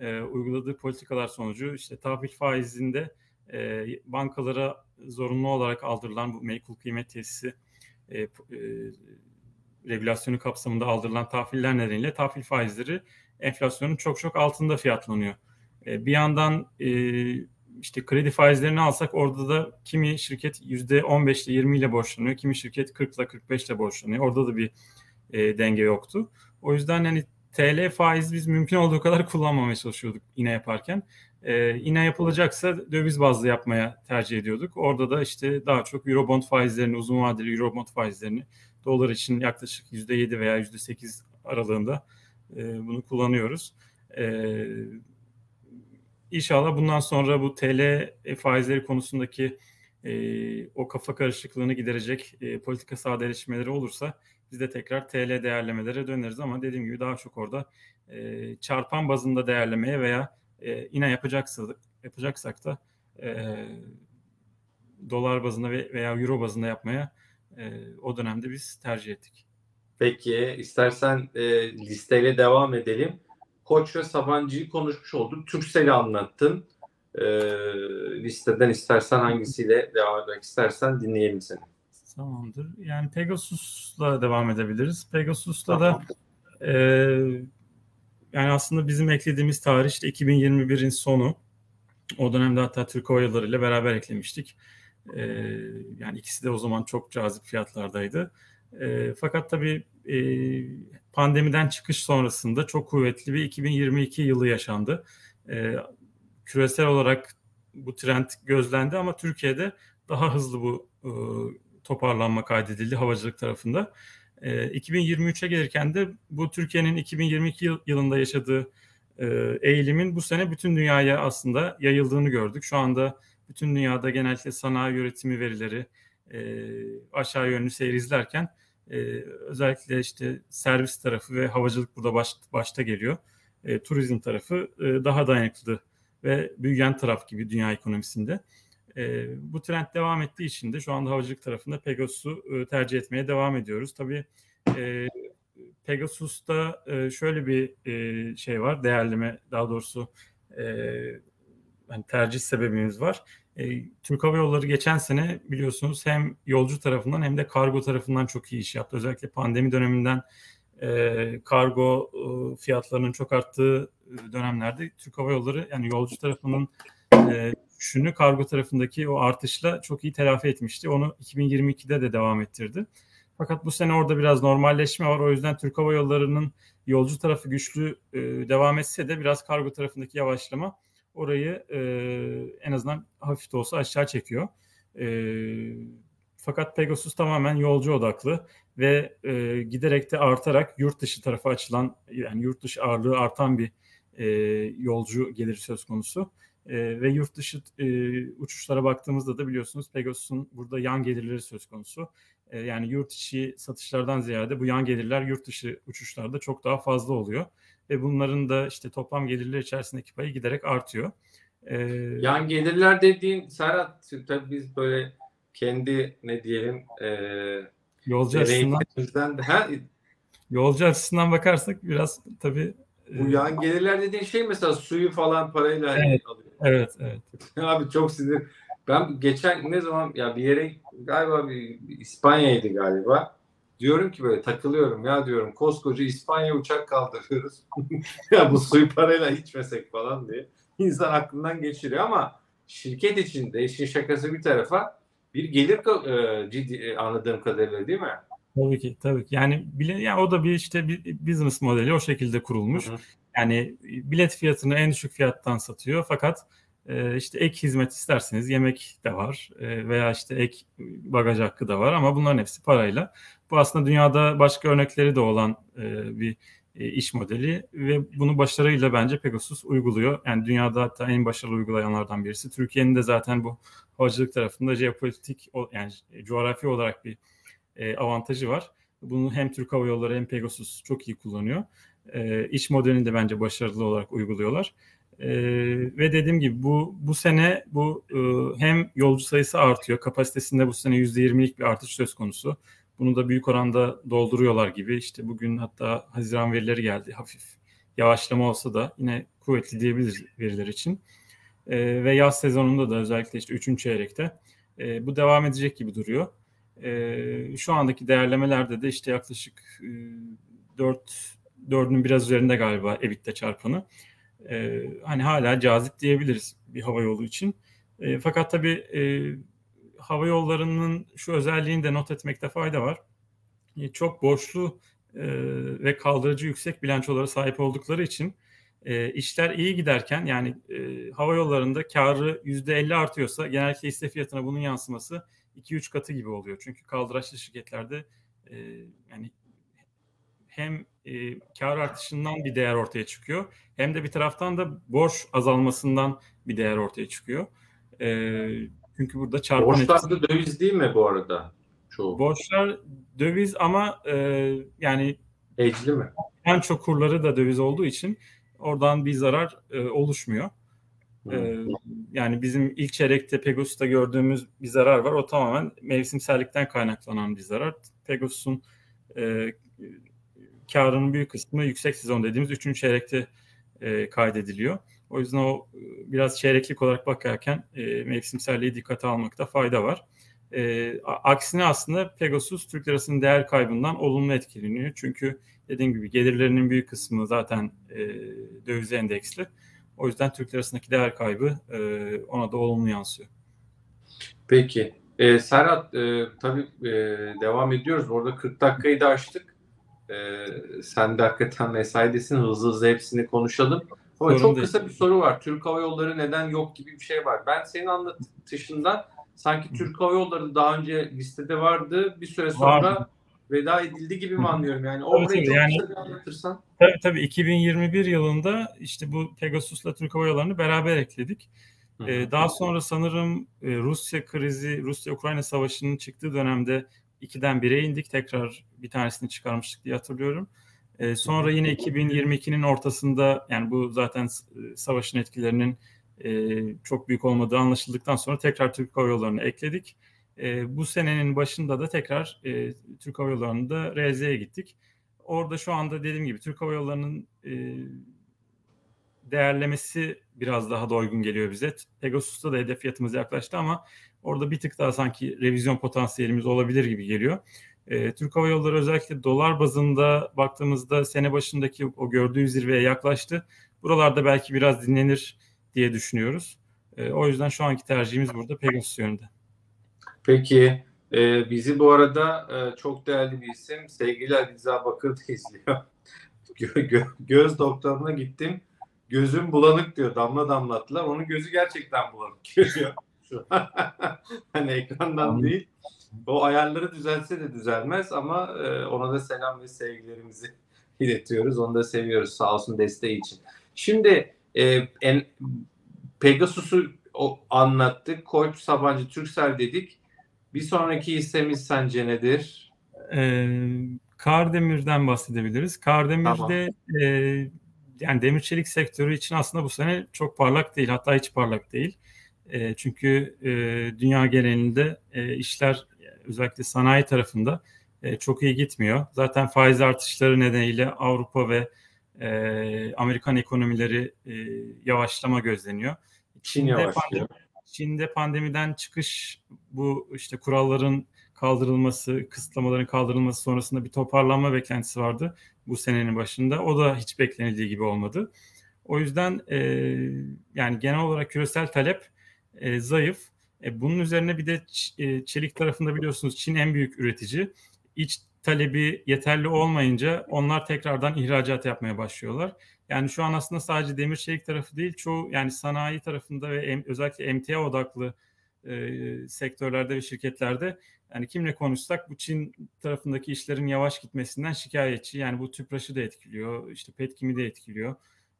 e, uyguladığı politikalar sonucu işte tahvil faizinde e, bankalara zorunlu olarak aldırılan bu meykul kıymet tesisi e, e, regülasyonu kapsamında aldırılan tahviller nedeniyle tahvil faizleri enflasyonun çok çok altında fiyatlanıyor. E, bir yandan e, işte kredi faizlerini alsak orada da kimi şirket yüzde 15 ile 20 ile borçlanıyor, kimi şirket 40 ile 45 ile borçlanıyor. Orada da bir e, denge yoktu. O yüzden hani TL faiz biz mümkün olduğu kadar kullanmamaya çalışıyorduk yine yaparken. E, yine yapılacaksa döviz bazlı yapmaya tercih ediyorduk. Orada da işte daha çok Eurobond faizlerini, uzun vadeli Eurobond faizlerini dolar için yaklaşık %7 veya %8 aralığında e, bunu kullanıyoruz. E, İnşallah bundan sonra bu TL faizleri konusundaki e, o kafa karışıklığını giderecek e, politika sadeleşmeleri olursa biz de tekrar TL değerlemelere döneriz ama dediğim gibi daha çok orada e, çarpan bazında değerlemeye veya e, yine yapacaksak, yapacaksak da e, dolar bazında veya euro bazında yapmaya e, o dönemde biz tercih ettik. Peki istersen e, listeyle devam edelim. Koç ve Sabancı'yı konuşmuş olduk. Türksel'i anlattın. E, listeden istersen hangisiyle devam etmek istersen dinleyelim seni. Tamamdır. Yani Pegasus'la devam edebiliriz. Pegasus'ta tamam. da e, yani aslında bizim eklediğimiz tarih işte 2021'in sonu. O dönemde hatta Türk Hava Yolları ile beraber eklemiştik. E, yani ikisi de o zaman çok cazip fiyatlardaydı. E, fakat tabii e, pandemiden çıkış sonrasında çok kuvvetli bir 2022 yılı yaşandı. E, küresel olarak bu trend gözlendi ama Türkiye'de daha hızlı bu e, toparlanma kaydedildi havacılık tarafında. E, 2023'e gelirken de bu Türkiye'nin 2022 yılında yaşadığı e, eğilimin bu sene bütün dünyaya aslında yayıldığını gördük. Şu anda bütün dünyada genellikle sanayi üretimi verileri e, aşağı yönlü seyir izlerken e, özellikle işte servis tarafı ve havacılık burada baş, başta geliyor. E, turizm tarafı e, daha dayanıklı ve büyüyen taraf gibi dünya ekonomisinde. E, bu trend devam ettiği için de şu anda havacılık tarafında Pegasus'u e, tercih etmeye devam ediyoruz. Tabii e, Pegasus'ta e, şöyle bir e, şey var, değerleme daha doğrusu e, yani tercih sebebimiz var. E, Türk Hava Yolları geçen sene biliyorsunuz hem yolcu tarafından hem de kargo tarafından çok iyi iş yaptı. Özellikle pandemi döneminden e, kargo e, fiyatlarının çok arttığı dönemlerde Türk Hava Yolları yani yolcu tarafının e, düşünü kargo tarafındaki o artışla çok iyi telafi etmişti. Onu 2022'de de devam ettirdi. Fakat bu sene orada biraz normalleşme var. O yüzden Türk Hava Yolları'nın yolcu tarafı güçlü e, devam etse de biraz kargo tarafındaki yavaşlama orayı e, en azından hafif de olsa aşağı çekiyor. E, fakat Pegasus tamamen yolcu odaklı ve e, giderek de artarak yurt dışı tarafa açılan yani yurt dışı ağırlığı artan bir e, yolcu geliri söz konusu. E, ve yurt dışı e, uçuşlara baktığımızda da biliyorsunuz Pegasus'un burada yan gelirleri söz konusu. E, yani yurt içi satışlardan ziyade bu yan gelirler yurt dışı uçuşlarda çok daha fazla oluyor ve bunların da işte toplam gelirler içerisindeki payı giderek artıyor. Ee, Yan gelirler dediğin Serhat tabii biz böyle kendi ne diyelim e, yolcu açısından ha, yolcu açısından bakarsak biraz tabii bu e, yan gelirler dediğin şey mesela suyu falan parayla evet, alıyor. Evet, evet. Abi çok sinir. Ben geçen ne zaman ya bir yere galiba bir İspanya'ydı galiba. Diyorum ki böyle takılıyorum ya diyorum koskoca İspanya uçak kaldırıyoruz. ya bu suyu parayla içmesek falan diye. insan aklından geçiriyor ama şirket içinde işin şakası bir tarafa bir gelir e, ciddi e, anladığım kadarıyla değil mi? Tabii ki tabii ki. Yani bile yani o da bir işte bir business modeli o şekilde kurulmuş. Hı hı. Yani bilet fiyatını en düşük fiyattan satıyor fakat e, işte ek hizmet isterseniz yemek de var e, veya işte ek bagaj hakkı da var ama bunların hepsi parayla. Bu aslında dünyada başka örnekleri de olan e, bir e, iş modeli ve bunu başarıyla bence Pegasus uyguluyor. Yani dünyada hatta en başarılı uygulayanlardan birisi. Türkiye'nin de zaten bu havacılık tarafında jeopolitik yani coğrafi olarak bir e, avantajı var. Bunu hem Türk Hava Yolları hem Pegasus çok iyi kullanıyor. E, iş modelini de bence başarılı olarak uyguluyorlar. E, ve dediğim gibi bu bu sene bu e, hem yolcu sayısı artıyor. Kapasitesinde bu sene %20'lik bir artış söz konusu. Bunu da büyük oranda dolduruyorlar gibi. İşte bugün hatta Haziran verileri geldi. Hafif yavaşlama olsa da yine kuvvetli diyebiliriz veriler için. E, ve yaz sezonunda da özellikle işte 3. çeyrekte e, bu devam edecek gibi duruyor. E, şu andaki değerlemelerde de işte yaklaşık e, 4 4'ün biraz üzerinde galiba EBITDA çarpanı. E, hani hala cazip diyebiliriz bir hava yolu için. E, fakat tabii e, hava yollarının şu özelliğini de not etmekte fayda var. E, çok borçlu e, ve kaldırıcı yüksek bilançolara sahip oldukları için e, işler iyi giderken yani e, hava yollarında karı %50 artıyorsa genellikle hisse fiyatına bunun yansıması 2-3 katı gibi oluyor. Çünkü kaldıraçlı şirketlerde yani hem kar artışından bir değer ortaya çıkıyor hem de bir taraftan da borç azalmasından bir değer ortaya çıkıyor. E, çünkü burada çarpan Borçlar etkisi... da döviz değil mi bu arada? Çoğu. Borçlar döviz ama e, yani Ecli mi? En çok kurları da döviz olduğu için oradan bir zarar e, oluşmuyor. E, yani bizim ilk çeyrekte Pegasus'ta gördüğümüz bir zarar var. O tamamen mevsimsellikten kaynaklanan bir zarar. Pegasus'un e, karının büyük kısmı yüksek sezon dediğimiz 3. çeyrekte e, kaydediliyor. O yüzden o e, biraz çeyreklik olarak bakarken e, mevsimselliği dikkate almakta fayda var. E, aksine aslında Pegasus Türk lirasının değer kaybından olumlu etkileniyor. Çünkü dediğim gibi gelirlerinin büyük kısmı zaten e, dövize endeksli. O yüzden Türk lirasındaki değer kaybı e, ona da olumlu yansıyor. Peki. E, Serhat e, tabii e, devam ediyoruz. Orada 40 dakikayı da açtık. E, sen de hakikaten mesaidesin. Hızlı hızlı hepsini konuşalım. Ama Sorun çok değil. kısa bir soru var. Türk Hava Yolları neden yok gibi bir şey var. Ben senin anlatışından sanki Türk Hava Yolları daha önce listede vardı. Bir süre sonra var. veda edildi gibi mi anlıyorum? Yani orayı çok yani, kısa bir anlatırsan. Tabii tabii 2021 yılında işte bu Pegasus'la Türk Hava Yolları'nı beraber ekledik. Ee, daha sonra sanırım e, Rusya krizi, Rusya-Ukrayna savaşının çıktığı dönemde ikiden bire indik. Tekrar bir tanesini çıkarmıştık diye hatırlıyorum. E, sonra yine 2022'nin ortasında yani bu zaten e, savaşın etkilerinin e, çok büyük olmadığı anlaşıldıktan sonra tekrar Türk Hava Yolları'nı ekledik. E, bu senenin başında da tekrar e, Türk Hava Yolları'nda RZ'ye gittik. Orada şu anda dediğim gibi Türk Hava Yolları'nın değerlemesi biraz daha doygun geliyor bize. Pegasus'ta da hedef fiyatımız yaklaştı ama orada bir tık daha sanki revizyon potansiyelimiz olabilir gibi geliyor. E, Türk Hava Yolları özellikle dolar bazında baktığımızda sene başındaki o gördüğü zirveye yaklaştı. Buralarda belki biraz dinlenir diye düşünüyoruz. E, o yüzden şu anki tercihimiz burada Pegasus yönünde. Peki e, bizi bu arada e, çok değerli bir isim sevgili Ali Rıza Bakır da izliyor. Gö- gö- göz doktoruna gittim. Gözüm bulanık diyor. Damla damlattılar. Onun gözü gerçekten bulanık görüyor. hani ekrandan değil. O ayarları düzelse de düzelmez ama e, ona da selam ve sevgilerimizi iletiyoruz. Onu da seviyoruz sağ olsun desteği için. Şimdi e, en, Pegasus'u anlattık. Kolp Sabancı Türksel dedik. Bir sonraki hissemiz sence nedir? Ee, Kardemir'den bahsedebiliriz. Kardemir'de tamam. e, yani demir çelik sektörü için aslında bu sene çok parlak değil. Hatta hiç parlak değil. E, çünkü e, dünya genelinde e, işler özellikle sanayi tarafında e, çok iyi gitmiyor. Zaten faiz artışları nedeniyle Avrupa ve e, Amerikan ekonomileri e, yavaşlama gözleniyor. Çin Çin'de yavaşlıyor. Pandemi, Çin'de pandemiden çıkış bu işte kuralların kaldırılması, kısıtlamaların kaldırılması sonrasında bir toparlanma beklentisi vardı bu senenin başında. O da hiç beklenildiği gibi olmadı. O yüzden e, yani genel olarak küresel talep e, zayıf. E, bunun üzerine bir de e, çelik tarafında biliyorsunuz Çin en büyük üretici. iç talebi yeterli olmayınca onlar tekrardan ihracat yapmaya başlıyorlar. Yani şu an aslında sadece demir çelik tarafı değil, çoğu yani sanayi tarafında ve em, özellikle emtia odaklı e, sektörlerde ve şirketlerde yani kimle konuşsak bu Çin tarafındaki işlerin yavaş gitmesinden şikayetçi. Yani bu tüpraşı da etkiliyor, işte petkimi de etkiliyor.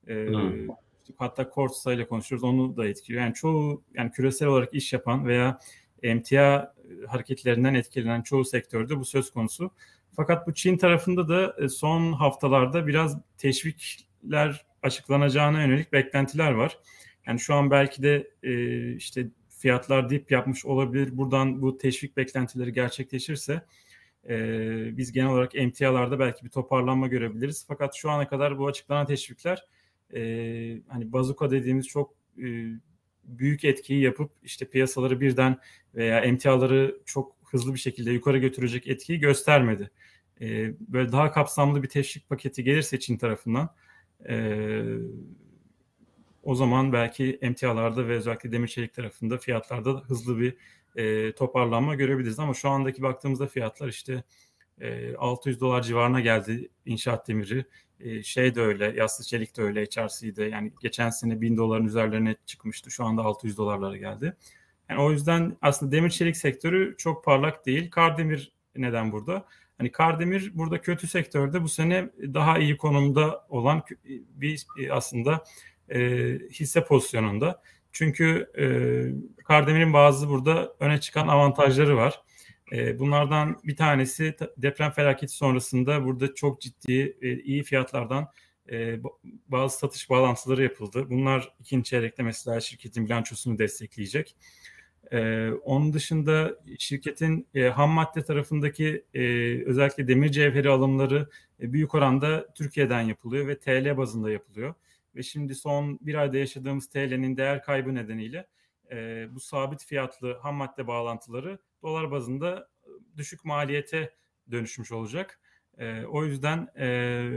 E, hmm. Hatta Kortsa ile konuşuyoruz, onu da etkiliyor. Yani çoğu yani küresel olarak iş yapan veya emtia hareketlerinden etkilenen çoğu sektörde bu söz konusu. Fakat bu Çin tarafında da e, son haftalarda biraz teşvikler açıklanacağına yönelik beklentiler var. Yani şu an belki de e, işte fiyatlar dip yapmış olabilir. Buradan bu teşvik beklentileri gerçekleşirse e, biz genel olarak emtialarda belki bir toparlanma görebiliriz. Fakat şu ana kadar bu açıklanan teşvikler e, hani bazuka dediğimiz çok e, büyük etkiyi yapıp işte piyasaları birden veya emtiaları çok hızlı bir şekilde yukarı götürecek etkiyi göstermedi. E, böyle daha kapsamlı bir teşvik paketi gelirse Çin tarafından e, o zaman belki emtialarda ve özellikle demir çelik tarafında fiyatlarda hızlı bir e, toparlanma görebiliriz. Ama şu andaki baktığımızda fiyatlar işte e, 600 dolar civarına geldi inşaat demiri. E, şey de öyle, yassı çelik de öyle, HRC'de yani geçen sene 1000 doların üzerlerine çıkmıştı. Şu anda 600 dolarlara geldi. Yani o yüzden aslında demir çelik sektörü çok parlak değil. Kardemir neden burada? Hani Kardemir burada kötü sektörde bu sene daha iyi konumda olan bir aslında e, hisse pozisyonunda. Çünkü e, Kardemir'in bazı burada öne çıkan avantajları var. E, bunlardan bir tanesi deprem felaketi sonrasında burada çok ciddi e, iyi fiyatlardan e, bazı satış bağlantıları yapıldı. Bunlar ikinci çeyrekte mesela şirketin bilançosunu destekleyecek. Ee, onun dışında şirketin e, ham madde tarafındaki özellikle demir cevheri alımları büyük oranda Türkiye'den yapılıyor ve TL bazında yapılıyor. Ve şimdi son bir ayda yaşadığımız TL'nin değer kaybı nedeniyle bu sabit fiyatlı ham madde bağlantıları dolar bazında düşük maliyete dönüşmüş olacak. E, o yüzden e,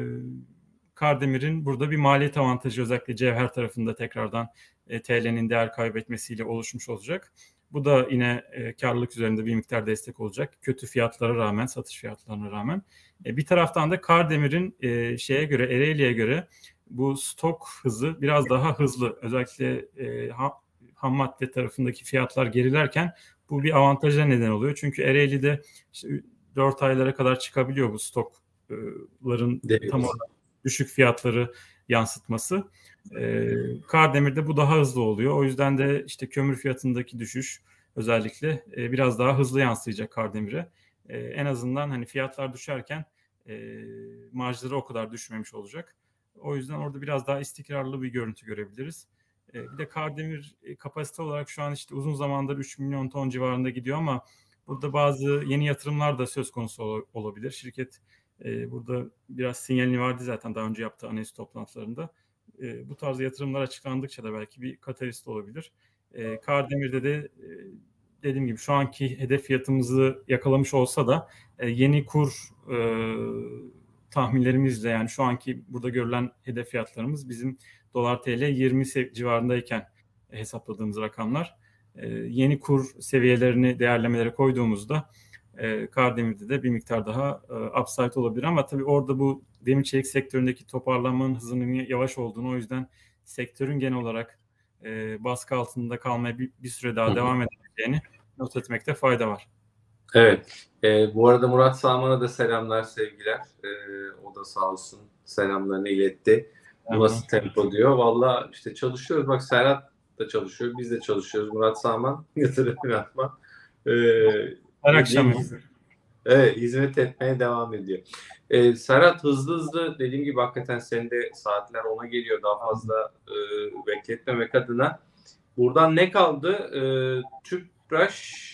Kardemir'in burada bir maliyet avantajı özellikle cevher tarafında tekrardan e, TL'nin değer kaybetmesiyle oluşmuş olacak. Bu da yine e, karlılık üzerinde bir miktar destek olacak. Kötü fiyatlara rağmen, satış fiyatlarına rağmen. E, bir taraftan da Kardemir'in e, şeye göre, Ereğli'ye göre bu stok hızı biraz daha hızlı. Özellikle e, ham, ham madde tarafındaki fiyatlar gerilerken bu bir avantaja neden oluyor. Çünkü Ereğli'de işte 4 aylara kadar çıkabiliyor bu stokların tam olarak düşük fiyatları yansıtması. E, Kardemir'de bu daha hızlı oluyor. O yüzden de işte kömür fiyatındaki düşüş özellikle e, biraz daha hızlı yansıyacak Kardemir'e. E, en azından hani fiyatlar düşerken e, marjları o kadar düşmemiş olacak. O yüzden orada biraz daha istikrarlı bir görüntü görebiliriz. E, bir de Kardemir e, kapasite olarak şu an işte uzun zamandır 3 milyon ton civarında gidiyor ama burada bazı yeni yatırımlar da söz konusu olabilir. Şirket e, burada biraz sinyalini vardı zaten daha önce yaptığı analiz toplantılarında. E, bu tarz yatırımlar açıklandıkça da belki bir katalist olabilir. Kardemir'de de e, dediğim gibi şu anki hedef fiyatımızı yakalamış olsa da yeni kur tahminlerimizle yani şu anki burada görülen hedef fiyatlarımız bizim dolar TL 20 civarındayken hesapladığımız rakamlar. E, yeni kur seviyelerini değerlemelere koyduğumuzda e, Kardemir'de de bir miktar daha e, upside olabilir ama tabii orada bu demir çelik sektöründeki toparlanmanın hızının yavaş olduğunu o yüzden sektörün genel olarak e, baskı altında kalmaya bir, bir süre daha devam edeceğini not etmekte fayda var. Evet. E, bu arada Murat Salman'a da selamlar, sevgiler. E, o da sağ olsun selamlarını iletti. Bu nasıl tempo diyor. Valla işte çalışıyoruz. Bak Serhat da çalışıyor. Biz de çalışıyoruz. Murat Salman yatırım yapma. E, Her akşam. Evet, hizmet etmeye devam ediyor. Ee, Serhat hızlı hızlı dediğim gibi hakikaten senin de saatler ona geliyor daha fazla e, bekletmemek adına. Buradan ne kaldı? E, Tüpraş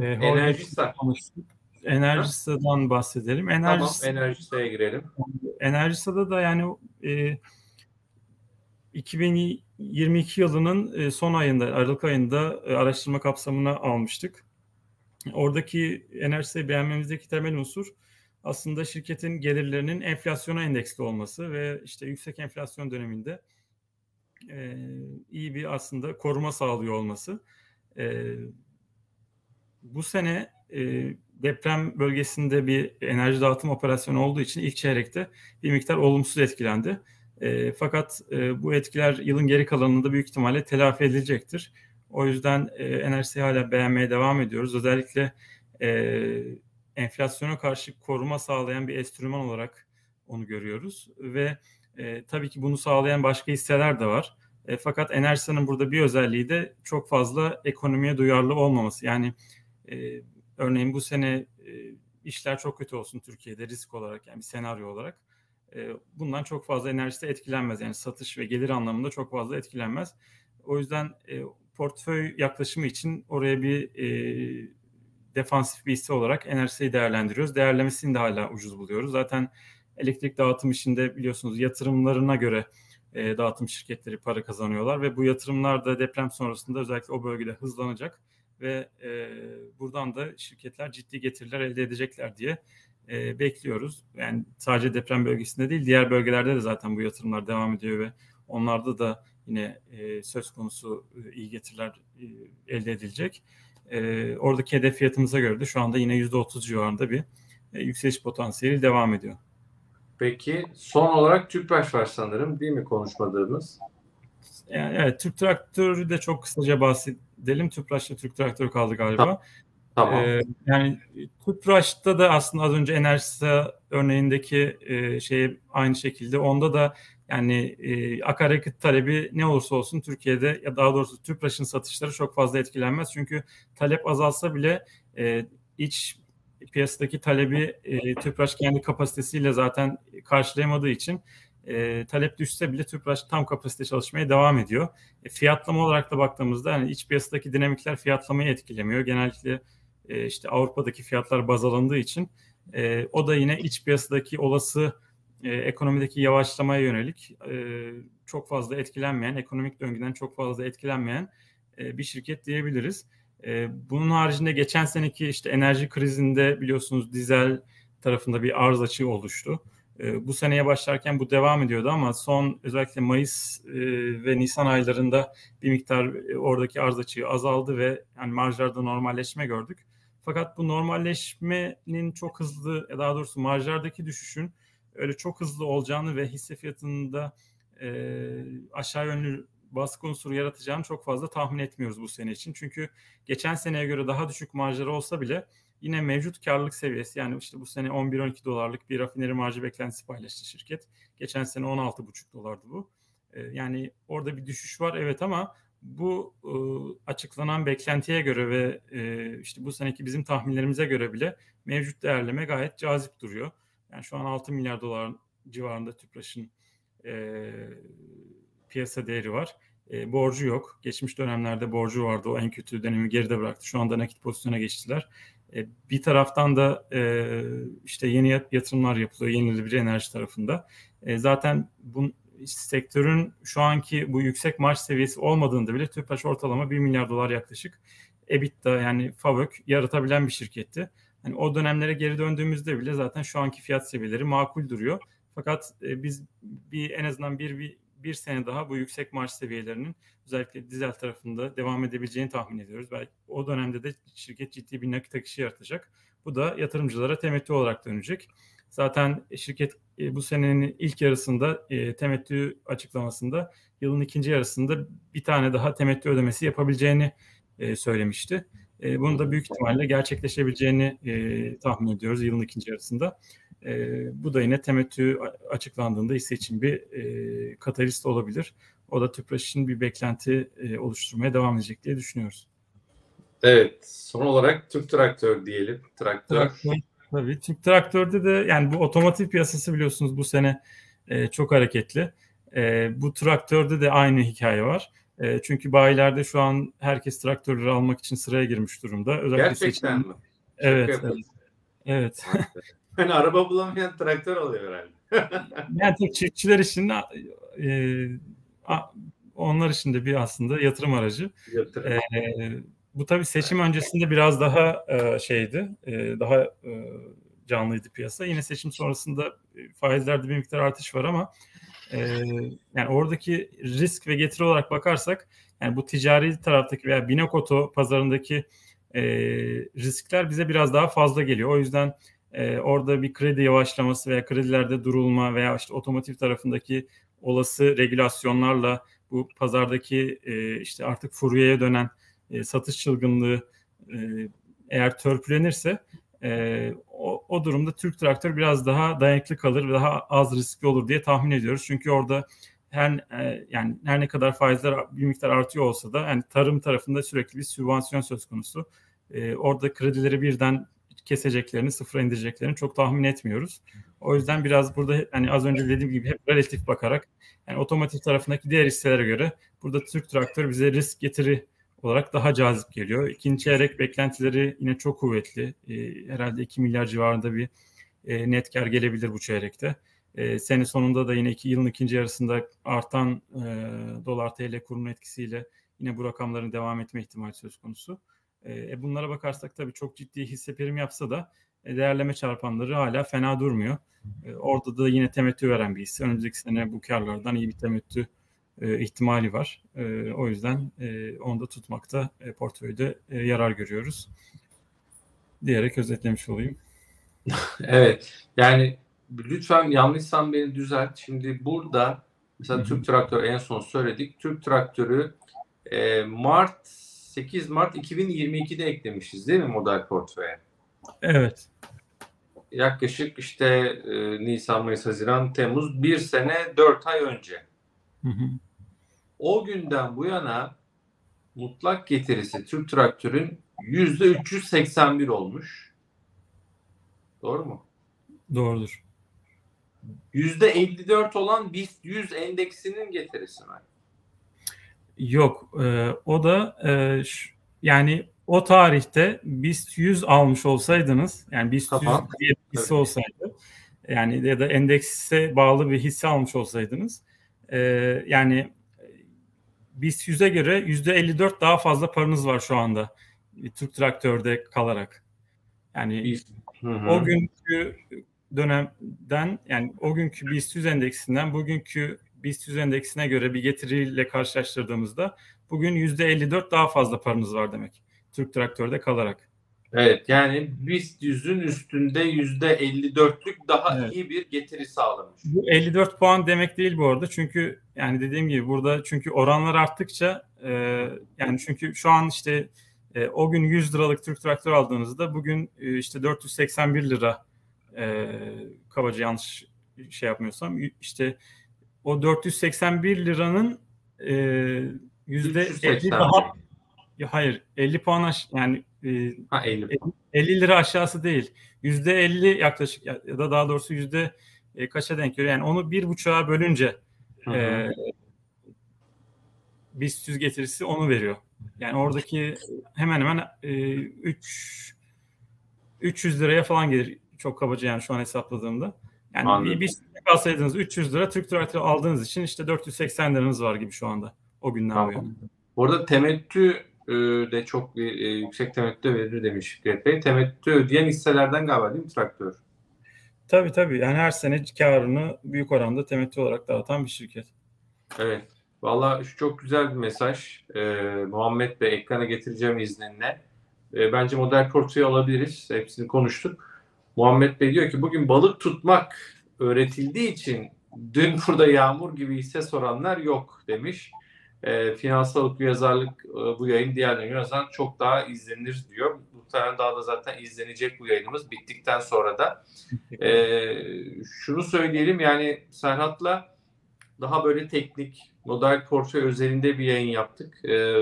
e, Enerjisa. Enerjisa'dan bahsedelim. Enerjisa, tamam, Enerjisa'ya girelim. Enerjisa'da da yani e, 2022 yılının e, son ayında, Aralık ayında e, araştırma kapsamına almıştık. Oradaki enerjisi beğenmemizdeki temel unsur aslında şirketin gelirlerinin enflasyona endeksli olması ve işte yüksek enflasyon döneminde e, iyi bir aslında koruma sağlıyor olması. Bu sene deprem bölgesinde bir enerji dağıtım operasyonu olduğu için ilk çeyrekte bir miktar olumsuz etkilendi. E, fakat e, bu etkiler yılın geri kalanında büyük ihtimalle telafi edilecektir. O yüzden e, enerjiyi hala beğenmeye devam ediyoruz. Özellikle e, enflasyona karşı koruma sağlayan bir enstrüman olarak onu görüyoruz. Ve e, tabii ki bunu sağlayan başka hisseler de var. E, fakat Enerjisa'nın burada bir özelliği de çok fazla ekonomiye duyarlı olmaması. Yani e, örneğin bu sene e, işler çok kötü olsun Türkiye'de risk olarak yani bir senaryo olarak. Bundan çok fazla enerjisi etkilenmez. Yani satış ve gelir anlamında çok fazla etkilenmez. O yüzden portföy yaklaşımı için oraya bir defansif bir hisse olarak enerjiyi değerlendiriyoruz. Değerlemesini de hala ucuz buluyoruz. Zaten elektrik dağıtım işinde biliyorsunuz yatırımlarına göre dağıtım şirketleri para kazanıyorlar ve bu yatırımlar da deprem sonrasında özellikle o bölgede hızlanacak ve buradan da şirketler ciddi getiriler elde edecekler diye e, bekliyoruz. Yani sadece deprem bölgesinde değil diğer bölgelerde de zaten bu yatırımlar devam ediyor ve onlarda da yine e, söz konusu e, iyi getiriler e, elde edilecek. E, oradaki hedef fiyatımıza göre de şu anda yine %30 civarında bir e, yükseliş potansiyeli devam ediyor. Peki son olarak Tüpraş var sanırım değil mi konuşmadığımız? Yani, evet Türk Traktörü de çok kısaca bahsedelim. Tüpraş'ta Türk Traktörü kaldı galiba. Tamam. Ee, yani Tüpraş'ta da aslında az önce Enerjisa örneğindeki e, şey aynı şekilde onda da yani e, akaryakıt talebi ne olursa olsun Türkiye'de ya daha doğrusu Tüpraş'ın satışları çok fazla etkilenmez. Çünkü talep azalsa bile e, iç piyasadaki talebi e, Tüpraş kendi kapasitesiyle zaten karşılayamadığı için e, talep düşse bile Tüpraş tam kapasite çalışmaya devam ediyor. E, fiyatlama olarak da baktığımızda yani iç piyasadaki dinamikler fiyatlamayı etkilemiyor. Genellikle e, işte Avrupa'daki fiyatlar baz alındığı için e, o da yine iç piyasadaki olası e, ekonomideki yavaşlamaya yönelik e, çok fazla etkilenmeyen, ekonomik döngüden çok fazla etkilenmeyen e, bir şirket diyebiliriz. E, bunun haricinde geçen seneki işte enerji krizinde biliyorsunuz dizel tarafında bir arz açığı oluştu. E, bu seneye başlarken bu devam ediyordu ama son özellikle Mayıs e, ve Nisan aylarında bir miktar e, oradaki arz açığı azaldı ve yani marjlarda normalleşme gördük. Fakat bu normalleşmenin çok hızlı ya daha doğrusu marjlardaki düşüşün öyle çok hızlı olacağını ve hisse fiyatında e, aşağı yönlü baskı unsuru yaratacağını çok fazla tahmin etmiyoruz bu sene için. Çünkü geçen seneye göre daha düşük marjları olsa bile yine mevcut karlılık seviyesi yani işte bu sene 11-12 dolarlık bir rafineri marjı beklentisi paylaştı şirket. Geçen sene 16,5 dolardı bu. Ee, yani orada bir düşüş var evet ama bu e, açıklanan beklentiye göre ve e, işte bu seneki bizim tahminlerimize göre bile mevcut değerleme gayet cazip duruyor. Yani şu an 6 milyar dolar civarında Tüpraş'ın e, piyasa değeri var. E, borcu yok. Geçmiş dönemlerde borcu vardı. O en kötü dönemi geride bıraktı. Şu anda nakit pozisyona geçtiler. E, bir taraftan da e, işte yeni yatırımlar yapılıyor yenilenebilir enerji tarafında. E, zaten bu sektörün şu anki bu yüksek marş seviyesi olmadığında bile Tüpraş ortalama 1 milyar dolar yaklaşık EBITDA yani FAVÖK yaratabilen bir şirketti. Hani o dönemlere geri döndüğümüzde bile zaten şu anki fiyat seviyeleri makul duruyor. Fakat e, biz bir en azından bir, bir bir sene daha bu yüksek marş seviyelerinin özellikle dizel tarafında devam edebileceğini tahmin ediyoruz. Belki o dönemde de şirket ciddi bir nakit akışı yaratacak. Bu da yatırımcılara temettü olarak dönecek. Zaten şirket e, bu senenin ilk yarısında e, temettü açıklamasında yılın ikinci yarısında bir tane daha temettü ödemesi yapabileceğini e, söylemişti. Bunun da büyük ihtimalle gerçekleşebileceğini tahmin ediyoruz yılın ikinci yarısında. Bu da yine temettü açıklandığında hisse için bir katalist olabilir. O da TÜPRAŞ'ın bir beklenti oluşturmaya devam edecek diye düşünüyoruz. Evet. Son olarak Türk Traktör diyelim. Traktör. Traktör tabii. Türk Traktör'de de yani bu otomotiv piyasası biliyorsunuz bu sene e, çok hareketli. E, bu traktörde de aynı hikaye var. E, çünkü bayilerde şu an herkes traktörleri almak için sıraya girmiş durumda. Özellikle Gerçekten seçim... mi? Evet. Evet. evet. Hani araba bulamayan traktör oluyor herhalde. yani tek çiftçiler için e, onlar için de bir aslında yatırım aracı. Yatırım. E, bu tabii seçim öncesinde biraz daha e, şeydi, e, daha e, canlıydı piyasa. Yine seçim sonrasında e, faizlerde bir miktar artış var ama e, yani oradaki risk ve getiri olarak bakarsak yani bu ticari taraftaki veya Binokoto pazarındaki e, riskler bize biraz daha fazla geliyor. O yüzden e, orada bir kredi yavaşlaması veya kredilerde durulma veya işte otomotiv tarafındaki olası regülasyonlarla bu pazardaki e, işte artık furyaya dönen e, satış çılgınlığı e, eğer törpülenirse e, o, o durumda Türk traktör biraz daha dayanıklı kalır ve daha az riskli olur diye tahmin ediyoruz. Çünkü orada her e, yani her ne kadar faizler bir miktar artıyor olsa da yani tarım tarafında sürekli bir sübvansiyon söz konusu. E, orada kredileri birden keseceklerini, sıfıra indireceklerini çok tahmin etmiyoruz. O yüzden biraz burada hani az önce dediğim gibi hep relatif bakarak yani otomotiv tarafındaki diğer hisselere göre burada Türk Traktör bize risk getiri olarak daha cazip geliyor. İkinci çeyrek beklentileri yine çok kuvvetli. E, herhalde 2 milyar civarında bir e, net kar gelebilir bu çeyrekte. E, sene sonunda da yine iki yılın ikinci yarısında artan e, dolar TL kurunun etkisiyle yine bu rakamların devam etme ihtimali söz konusu. E, bunlara bakarsak tabii çok ciddi hisse prim yapsa da değerleme çarpanları hala fena durmuyor. Orada da yine temettü veren bir hisse. Önümüzdeki sene bu karlardan iyi bir temettü e, ihtimali var. E, o yüzden e, onu da tutmakta e, portföyde e, yarar görüyoruz. Diyerek özetlemiş olayım. evet. Yani lütfen yanlışsam beni düzelt. Şimdi burada mesela Hı-hı. Türk Traktör en son söyledik. Türk Traktörü e, Mart 8 Mart 2022'de eklemişiz değil mi model portföye? Evet. Yaklaşık işte e, Nisan, Mayıs, Haziran, Temmuz bir sene dört ay önce. Hı hı. O günden bu yana mutlak getirisi Türk Traktör'ün yüzde 381 olmuş. Doğru mu? Doğrudur. Yüzde 54 olan BIST 100 endeksinin getirisi mi? Yok. E, o da e, şu, yani o tarihte BIST 100 almış olsaydınız yani BIST 100 diye bir hisse olsaydı yani ya da endekse bağlı bir hisse almış olsaydınız e, yani BIST 100'e göre %54 daha fazla paranız var şu anda Türk Traktör'de kalarak. Yani hı hı. o günkü dönemden yani o günkü BIST 100 endeksinden bugünkü BIST 100 endeksine göre bir getiriyle karşılaştırdığımızda bugün %54 daha fazla paranız var demek. Türk Traktör'de kalarak. Evet yani BIST 100'ün üstünde %54'lük daha evet. iyi bir getiri sağlamış. Bu 54 puan demek değil bu arada çünkü yani dediğim gibi burada çünkü oranlar arttıkça e, yani çünkü şu an işte e, o gün 100 liralık Türk Traktör aldığınızda bugün e, işte 481 lira e, kabaca yanlış şey yapmıyorsam işte o 481 liranın e, yüzde 50 daha ya hayır 50 puan aş yani e, ha, 50. 50 lira aşağısı değil. Yüzde 50 yaklaşık ya da daha doğrusu yüzde e, kaça denk geliyor? Yani onu bir buçuğa bölünce e, BIST 100 getirisi onu veriyor. Yani oradaki hemen hemen e, 3 300 liraya falan gelir çok kabaca yani şu an hesapladığımda. Yani Anladım. bir, bir alsaydınız 300 lira Türk Traktör aldığınız için işte 480 liranız var gibi şu anda o günden tamam. bu yana. Orada temettü de çok e, yüksek temettü verir demiş Fikret Bey. Temettü ödeyen hisselerden galiba değil mi traktör? Tabii tabii. Yani her sene karını büyük oranda temettü olarak dağıtan bir şirket. Evet. Valla şu çok güzel bir mesaj. Ee, Muhammed Bey ekrana getireceğim izninle. Ee, bence model portföy alabiliriz. Hepsini konuştuk. Muhammed Bey diyor ki bugün balık tutmak öğretildiği için dün burada yağmur gibi hisse soranlar yok demiş. E, finansal okuryazarlık e, bu yayın diğerlerine yazan çok daha izlenir diyor. Muhtemelen daha da zaten izlenecek bu yayınımız bittikten sonra da. E, şunu söyleyelim yani Serhat'la daha böyle teknik model portföy özelinde bir yayın yaptık. E,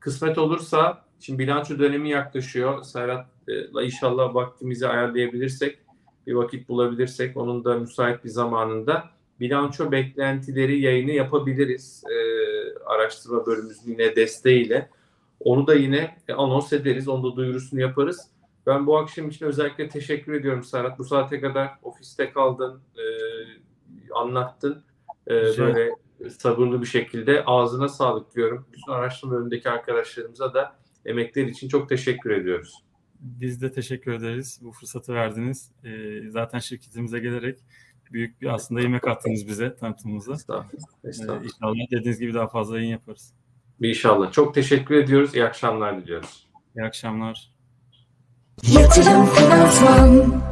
kısmet olursa şimdi bilanço dönemi yaklaşıyor. Serhat'la inşallah vaktimizi ayarlayabilirsek bir vakit bulabilirsek onun da müsait bir zamanında bilanço beklentileri yayını yapabiliriz. E, araştırma bölümümüzün yine desteğiyle. Onu da yine anons ederiz. Onu da duyurusunu yaparız. Ben bu akşam için özellikle teşekkür ediyorum Serhat. Bu saate kadar ofiste kaldın, e, anlattın. E, böyle sabırlı bir şekilde ağzına sağlık diyorum. Bütün araştırma bölümündeki arkadaşlarımıza da emekler için çok teşekkür ediyoruz. Biz de teşekkür ederiz. Bu fırsatı verdiniz. E, zaten şirketimize gelerek büyük bir aslında yemek attınız bize tanıtımımıza. Estağfurullah. Ee, Estağfurullah. İnşallah dediğiniz gibi daha fazla yayın yaparız. İnşallah. Çok teşekkür ediyoruz. İyi akşamlar diliyoruz. İyi akşamlar. Yatırım Finansman